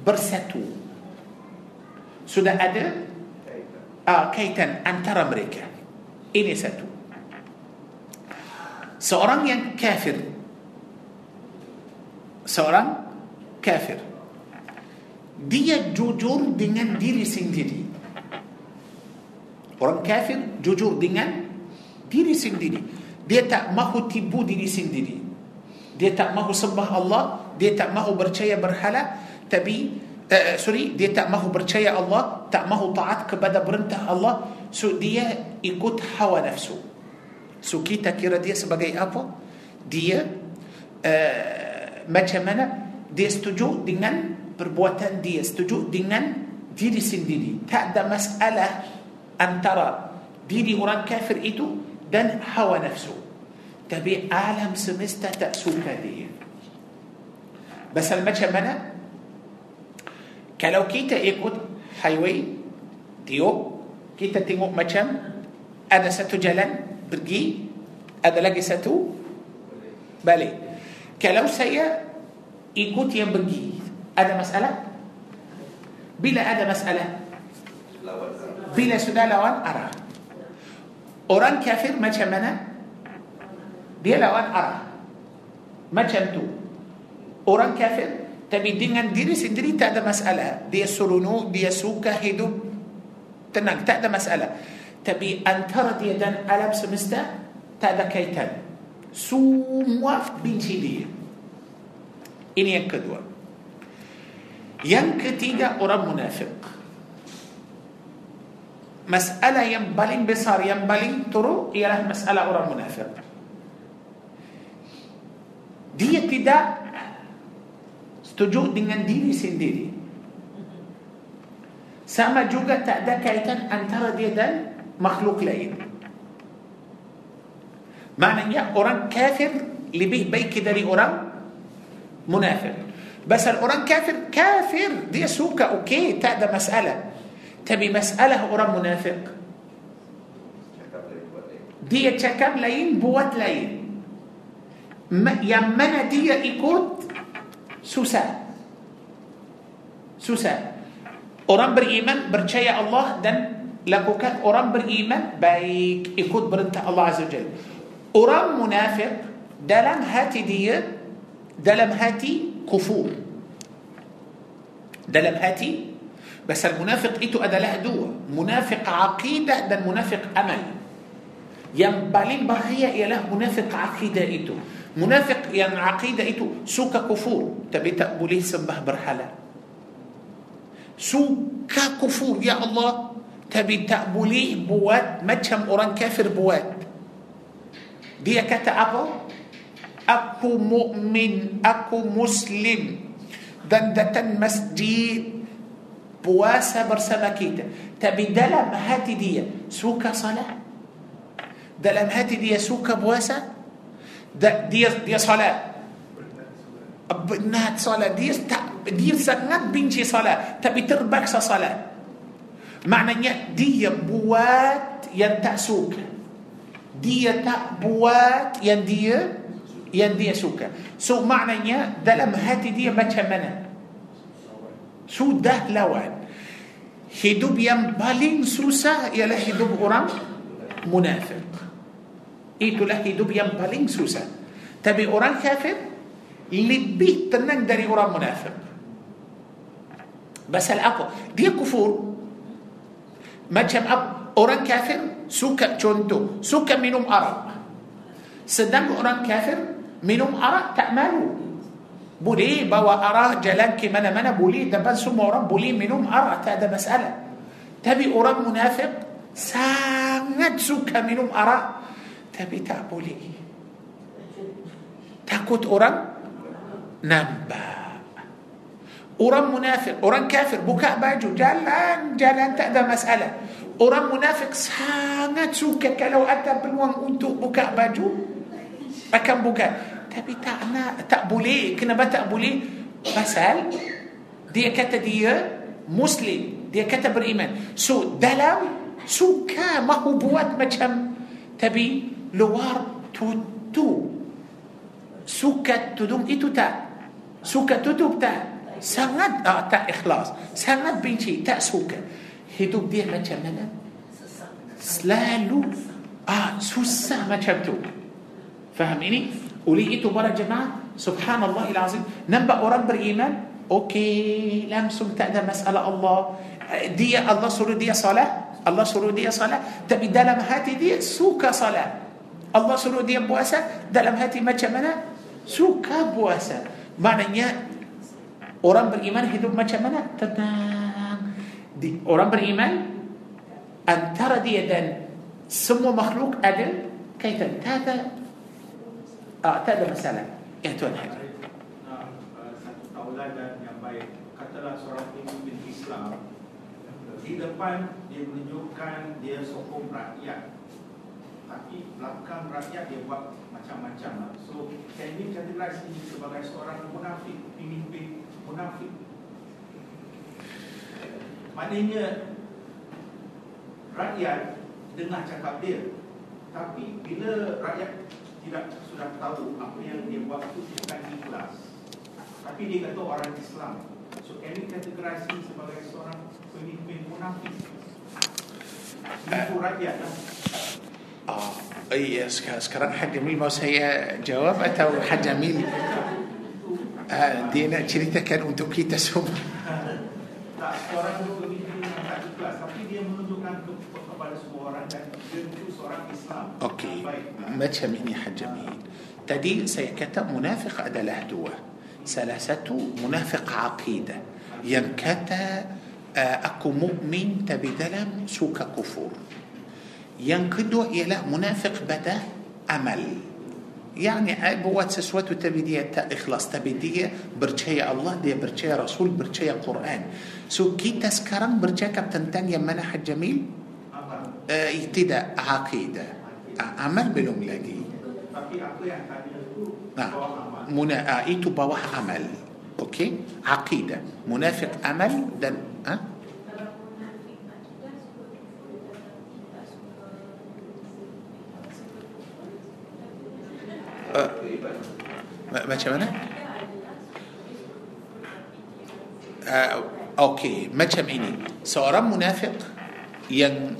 Bersatu. Sudah ada uh, kaitan antara mereka. Ini satu. Seorang yang kafir. Seorang kafir. Dia jujur dengan diri sendiri. Orang kafir jujur dengan diri sendiri. Dia tak mahu tipu diri sendiri. Dia tak mahu sembah Allah. Dia tak mahu percaya berhala Tapi uh, Sorry Dia tak mahu percaya Allah Tak mahu taat kepada perintah Allah So dia ikut hawa nafsu So kita kira dia sebagai apa? Dia uh, macam mana? Dia setuju dengan perbuatan dia, setuju dengan diri sendiri. Tak ada masalah antara diri orang kafir itu dan hawa nafsu tapi alam semesta tak suka dia Pasal macam mana kalau kita ikut highway tiup kita tengok macam ada satu jalan pergi ada lagi satu balik. Kalau saya ikut yang pergi ada masalah? Bila ada masalah? Bila sudah lawan arah. Orang kafir macam mana? Dia lawan arah. Macam tu. Orang kafir tapi dengan diri sendiri tak ada masalah dia seronok dia suka hidup tenang tak ada masalah tapi antara dia dan alam semesta tak ada kaitan semua benci dia ini yang kedua yang ketiga orang munafik masalah yang paling besar yang paling teruk ialah masalah orang munafik dia tidak setuju dengan diri sendiri sama juga tak ada kaitan antara dia dan makhluk lain maknanya orang kafir lebih baik dari orang munafik Basal orang kafir kafir dia suka okey tak ada masalah tapi masalah orang munafik Cakap dari buat lain. dia cakap lain susah susah orang beriman percaya Allah dan lakukan orang beriman baik ikut perintah Allah Azza Jalla orang munafik dalam hati dia dalam hati kufur dalam hati بس المنافق itu adalah dua munafik aqidah dan munafik amal yang paling bahaya ialah munafik akidah itu منافق يعني عقيدة إيتو سوكا كفور. تبي تقبليه سبه برحلة. سوكا كفور يا الله. تبي تقبليه بوات مجهم أوران كافر بوات دي كتا أبو؟ أكو مؤمن أكو مسلم. دندة مسجد. بواسة برسمة كيتا. تبي دلم هاتي دي سوكا صلاة. دلم هاتي دي سوكا بواسة. Dia dia salat benar salat dia tak dia sangat benci salat tapi terpaksa salat maknanya dia buat yang tak suka dia tak buat yang dia yang dia suka so maknanya dalam hati dia macam mana sudah lawan hidup yang paling susah ialah hidup orang munafik itulah hidup yang paling susah tapi orang kafir lebih tenang dari orang munafik pasal apa dia kufur macam apa orang kafir suka contoh suka minum arak sedang orang kafir minum arak tak malu boleh bawa arak jalan ke mana-mana boleh depan semua orang boleh minum arak tak ada masalah tapi orang munafik sangat suka minum arak tapi tak boleh. Takut orang nampak orang munafik orang kafir buka baju jalan jalan tak ada masalah. Orang munafik sangat suka kalau ada peluang untuk buka baju akan buka. Tapi tak nak tak boleh. Kenapa tak boleh? Pasal dia kata dia muslim. Dia kata beriman. So dalam suka mahu buat macam tapi luar tutup suka tudung itu tak suka tutup tak sangat ah, tak ikhlas sangat benci tak suka hidup dia macam mana selalu ah susah macam tu faham ini oleh itu para jemaah subhanallah azim nampak orang beriman okey langsung tak ada masalah Allah dia Allah suruh dia salat Allah suruh dia salat tapi dalam hati dia suka salat Allah suruh dia puasa dalam hati macam mana suka puasa maknanya orang beriman hidup macam mana tenang Di, orang beriman antara dia dan semua makhluk ada kaitan tak ada Ah, tak ada masalah. Ya Tuan Haji. Nah, uh, satu tauladan yang baik. Katalah seorang pemimpin Islam di depan dia menunjukkan dia sokong rakyat tapi belakang rakyat dia buat macam-macam lah. So, can you categorize ini sebagai seorang munafik, pemimpin munafik? Maknanya, rakyat dengar cakap dia, tapi bila rakyat tidak sudah tahu apa yang dia buat itu bukan ikhlas. Tapi dia kata orang Islam. So, can you categorize ini sebagai seorang pemimpin munafik? Ibu rakyat lah. Ah, menunjukkan ke, kepada semua orang dan dia itu seorang Islam Okey, baik macam ini Haj Jamil. Tadi saya kata munafik adalah dua. Salah satu munafik aqidah. Yang kata uh, aku mukmin tapi dalam suka kufur. Yang kedua ialah munafik pada amal. يعني buat sesuatu tapi dia tak ikhlas tapi dia percaya Allah dia percaya Rasul percaya Quran so kita sekarang bercakap tentang yang mana Haj Jamil uh, tidak aqidah Ah, amal belum lagi tapi apa yang tadi itu Nah, muna, ah, itu bawah amal. Okey? Aqidah. Munafik amal dan ah? Kalau munafik akidah suka kufur tetapi tak suka Uh, Keibadah. ma- macam mana? Akidah adalah dia suka kufur tapi ماتش منا Ah okey macam mana cara munafik yang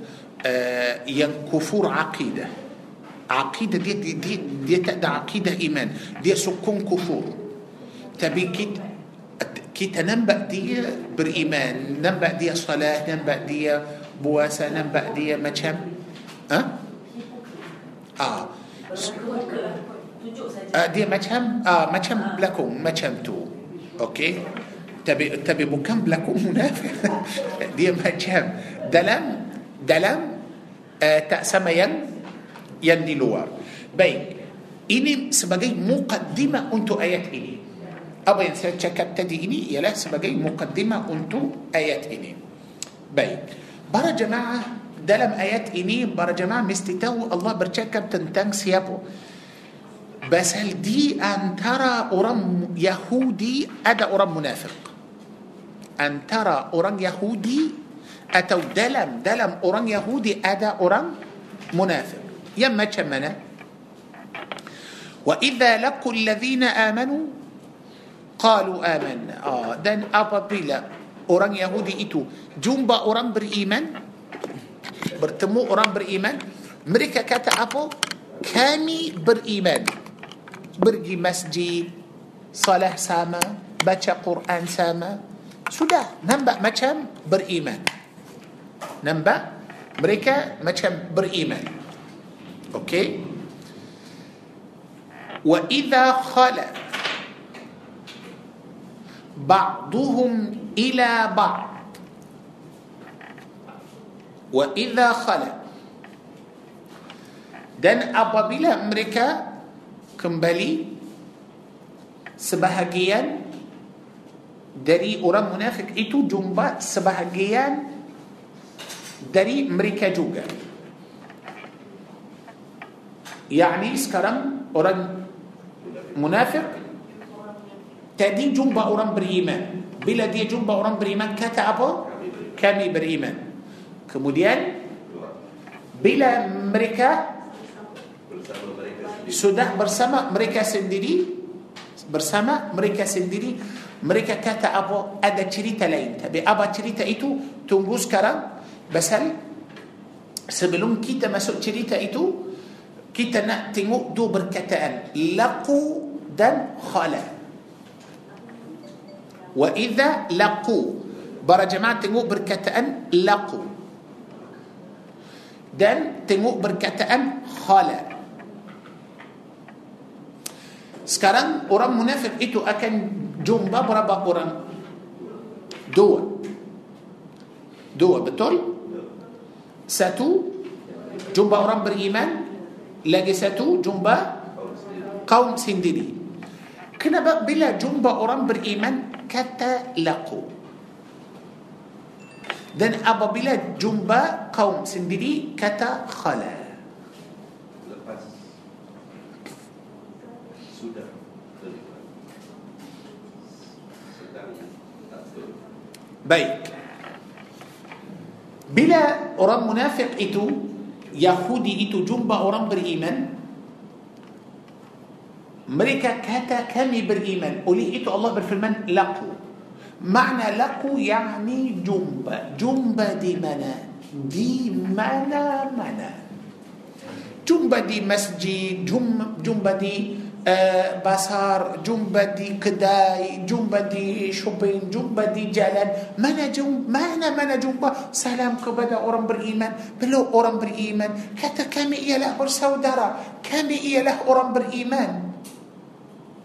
ah, yang kufur akidah. Akidah dia dia dia, dia, akidah iman. Dia sukakan kufur. Tapi kita kita nampak dia beriman. Nampak dia salat nampak dia puasa nampak dia macam ha? Ah? Ah. Uh, dia macam uh, macam belakang macam tu. Okey. Tapi tapi bukan belakang munafik. <laughs> dia macam dalam dalam uh, tak sama yang yang di luar. Baik. Ini sebagai mukaddimah untuk ayat ini. Apa yang saya cakap tadi ini ialah sebagai mukaddimah untuk ayat ini. Baik. Para jemaah dalam ayat ini para jemaah mesti tahu Allah bercakap tentang siapa. Pasal di antara orang Yahudi? Ada orang munafik. Antara orang Yahudi? Atau dalam dalam orang Yahudi ada orang munafik. Yang macam mana وإذا لقوا الذين آمنوا قالوا آمنا. Ah dan apabila orang Yahudi itu. Jumpa orang beriman bertemu orang beriman مريكا كاتا أبو كامي بريمان pergi masjid, salah sama, baca Quran sama, sudah nampak macam beriman. Nampak mereka macam beriman. Okey. Wa idza khala ba'duhum ila ba'd. Wa idza khala dan apabila mereka kembali sebahagian dari orang munafik. Itu jumpa sebahagian dari mereka juga. Yakni sekarang orang munafik tadi jumpa orang beriman. Bila dia jumpa orang beriman kata apa? Kami beriman. Kemudian bila mereka. Sudah bersama mereka sendiri bersama mereka sendiri mereka kata apa ada cerita lain. Tapi apa cerita itu tunggu sekarang. Pasal sebelum kita masuk cerita itu kita nak tengok dua perkataan laqu dan khala. Wa idza laqu para jemaah tengok perkataan laqu. Dan tengok perkataan khala sekarang orang munafik itu akan jumpa berapa orang? Dua. Dua betul? Satu jumpa orang beriman. Lagi satu jumpa kaum sendiri. Kenapa bila jumpa orang beriman kata laku? Dan apabila jumpa kaum sendiri kata khala baik bila orang munafik itu Yahudi itu jumpa orang beriman mereka kata kami beriman oleh itu Allah berfirman laku makna laku yakni jumpa jumpa di mana di mana-mana jumpa di masjid jumpa, jumpa di آه، بصار جنب دي كداي جنب دي شبين جنب دي جلال ما نجم ما أنا ما نجم سلام كبدا أورم بريمان بلو أورم بريمان حتى كم إيه له برسودرة كم إيه له أورم بريمان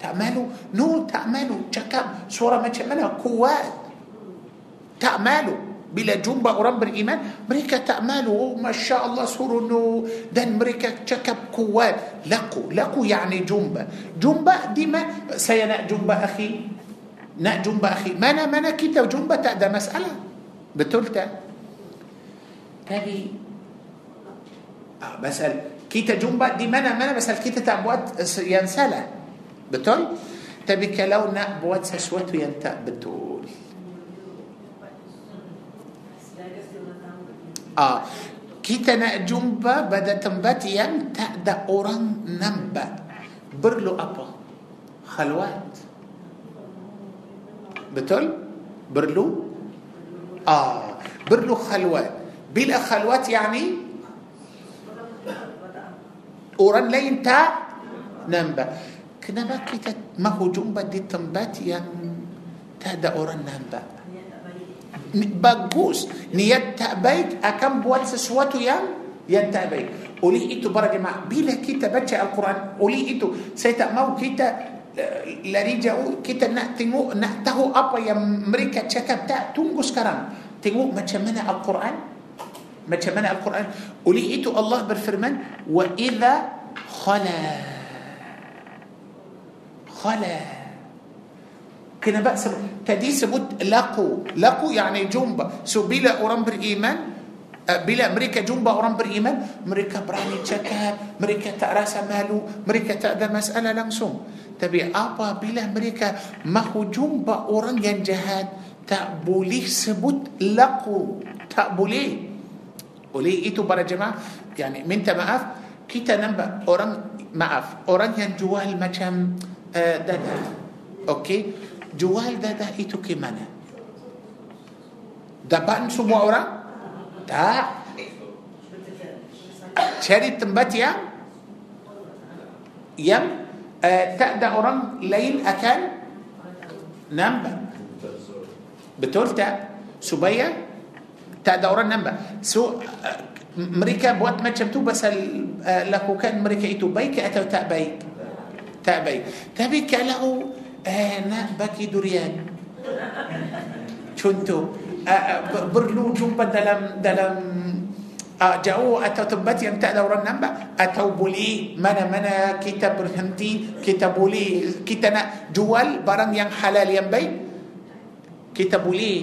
تعملوا نو تعملوا جكم صورة ما تعملها قوات تعملوا, تعملوا. Bila jumpa orang beriman mereka tak malu oh, masya Allah suruh no dan mereka cakap kuat laku laku yakni jumpa jumpa di mana saya nak jumpa akhi nak jumpa akhi mana mana kita jumpa tak ada masalah betul tak tapi ah, pasal kita jumpa di mana mana pasal kita tak buat yang salah betul tapi kalau nak buat sesuatu yang tak betul Ah, kita nak jumpa pada tempat yang tak ada orang nampak. Perlu apa? Khalwat. Betul? Perlu? Ah, perlu khalwat. Bila khalwat yani orang lain tak nampak. Kenapa kita mahu jumpa di tempat yang tak ada orang nampak? Bagus niat tak baik akan buat sesuatu yang yang tak baik oleh itu para jemaah bila kita baca Al-Quran oleh itu saya tak mau kita lari jauh kita nak tengok nak tahu apa yang mereka cakap tak tunggu sekarang tengok macam mana Al-Quran macam mana Al-Quran oleh itu Allah berfirman wa idza khala khala كنا بقى سب... تدي سبوت لقوا لقوا يعني جنبا سو بلا أوران إيمان Ah, bila mereka jumpa orang iman mereka berani cakap mereka tak rasa malu mereka tak ada masalah langsung tapi apabila mereka mahu jumpa orang yang jahat. Tak boleh sebut لقوا tak boleh. Oleh itu para jemaah. Yakni minta maaf kita nampak. Orang maaf orang yang jual macam ah, dadah. Okey? Jual dadah itu ke mana? Dapat semua orang? Tak. Cari tempat yang yang uh, tak ada orang lain akan nampak. Betul tak? Supaya tak ada orang nampak. So uh, mereka buat macam tu pasal uh, lakukan mereka itu baik atau tak baik? Tak baik. Tapi kalau eh nak bagi durian. Contoh uh, perlu jumpa dalam dalam uh, jauh atau tempat yang tak ada orang nampak atau boleh mana-mana kita berhenti kita boleh kita nak jual barang yang halal yang baik kita boleh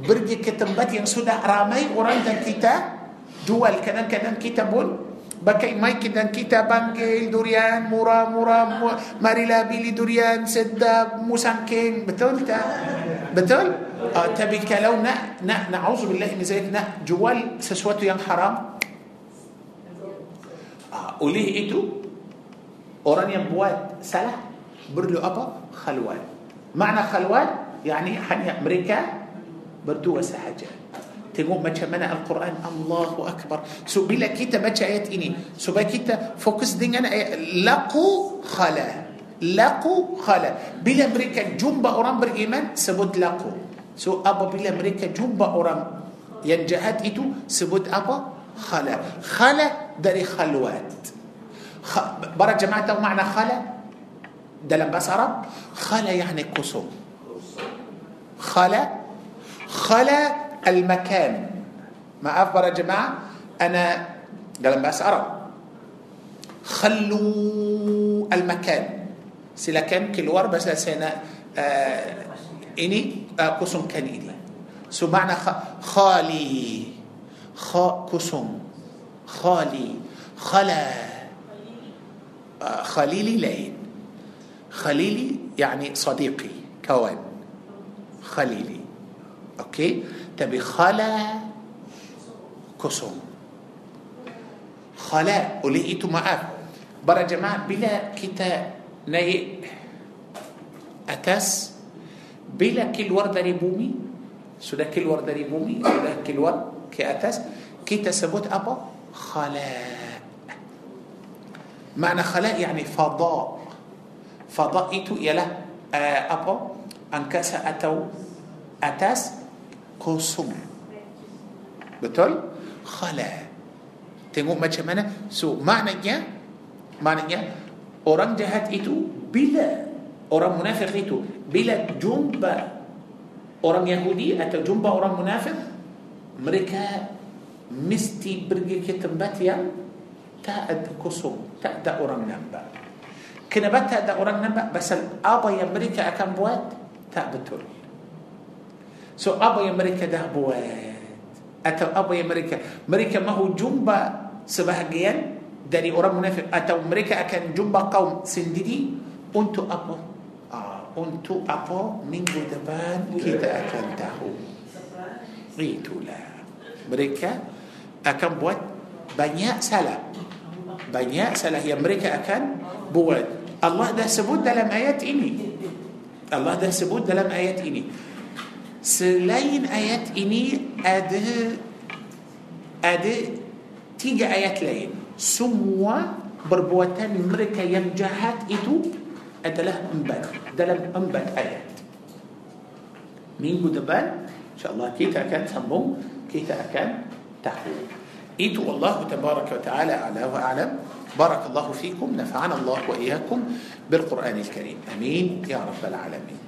pergi ke tempat yang sudah ramai orang dan kita jual. Kadang-kadang kita pun Pakai mic dan kita panggil durian murah-murah marilah beli durian sedap musangking. Betul tak? Betul? Uh, tapi kalau nak nak na'udzubillah min zalik nak jual sesuatu yang haram uh, oleh itu orang yang buat salah perlu apa? Khalwat. Makna khalwat yani hanya mereka berdua sahaja Tengok macam mana Al-Quran Allahu Akbar So bila kita baca ayat ini Supaya kita fokus dengan ayat Laku khala Laku khala Bila mereka jumpa orang beriman Sebut laku So apabila mereka jumpa orang Yang jahat itu Sebut apa? Khala Khala dari khalwat Para jemaah tahu makna khala? Dalam bahasa Arab Khala yani kusum Khala Khala المكان. ما أفضل يا جماعة؟ أنا قلم بس أرى. خلوا المكان. سلا كم كلور بس لسنا آه إني آه كسم كنيدي. سو معنى خالي. خا كسم خالي. خلا. آه، خليلي لين. خليلي يعني صديقي كون خليلي. أوكي؟ بخلا كسوم. خلا oleh itu maaf para jemaah bila kita naik atas bila keluar dari bumi sudah keluar dari bumi sudah keluar ke atas kita sebut apa خلاء makna خلاء يعني فضاء. فضاء itu ialah آه، أبا أنكسا أتو أتس kosong betul khala tengok macam mana so maknanya maknanya orang jahat itu bila orang munafik itu bila jumpa orang Yahudi atau jumpa orang munafik mereka mesti pergi ke tempat yang tak ada kosong, tak ada orang nampak. Kenapa tak ada orang nampak? Pasal apa yang mereka akan buat tak betul. So apa yang mereka dah buat? Atau apa yang mereka? Mereka mahu jumpa sebahagian dari orang munafik. Atau mereka akan jumpa kaum sendiri untuk apa? Ah, untuk apa? Minggu depan kita akan tahu. Itulah. Mereka akan buat banyak salah. Banyak salah yang mereka akan buat. Allah dah sebut dalam ayat ini. Allah dah sebut dalam ayat ini selain ayat ini ada ada tiga ayat lain semua perbuatan mereka yang jahat itu adalah empat dalam empat ayat minggu depan insyaallah kita akan sambung kita akan tahu إيتو الله تبارك وتعالى أعلى وأعلم بارك الله فيكم نفعنا الله وإياكم بالقرآن الكريم أمين يا رب العالمين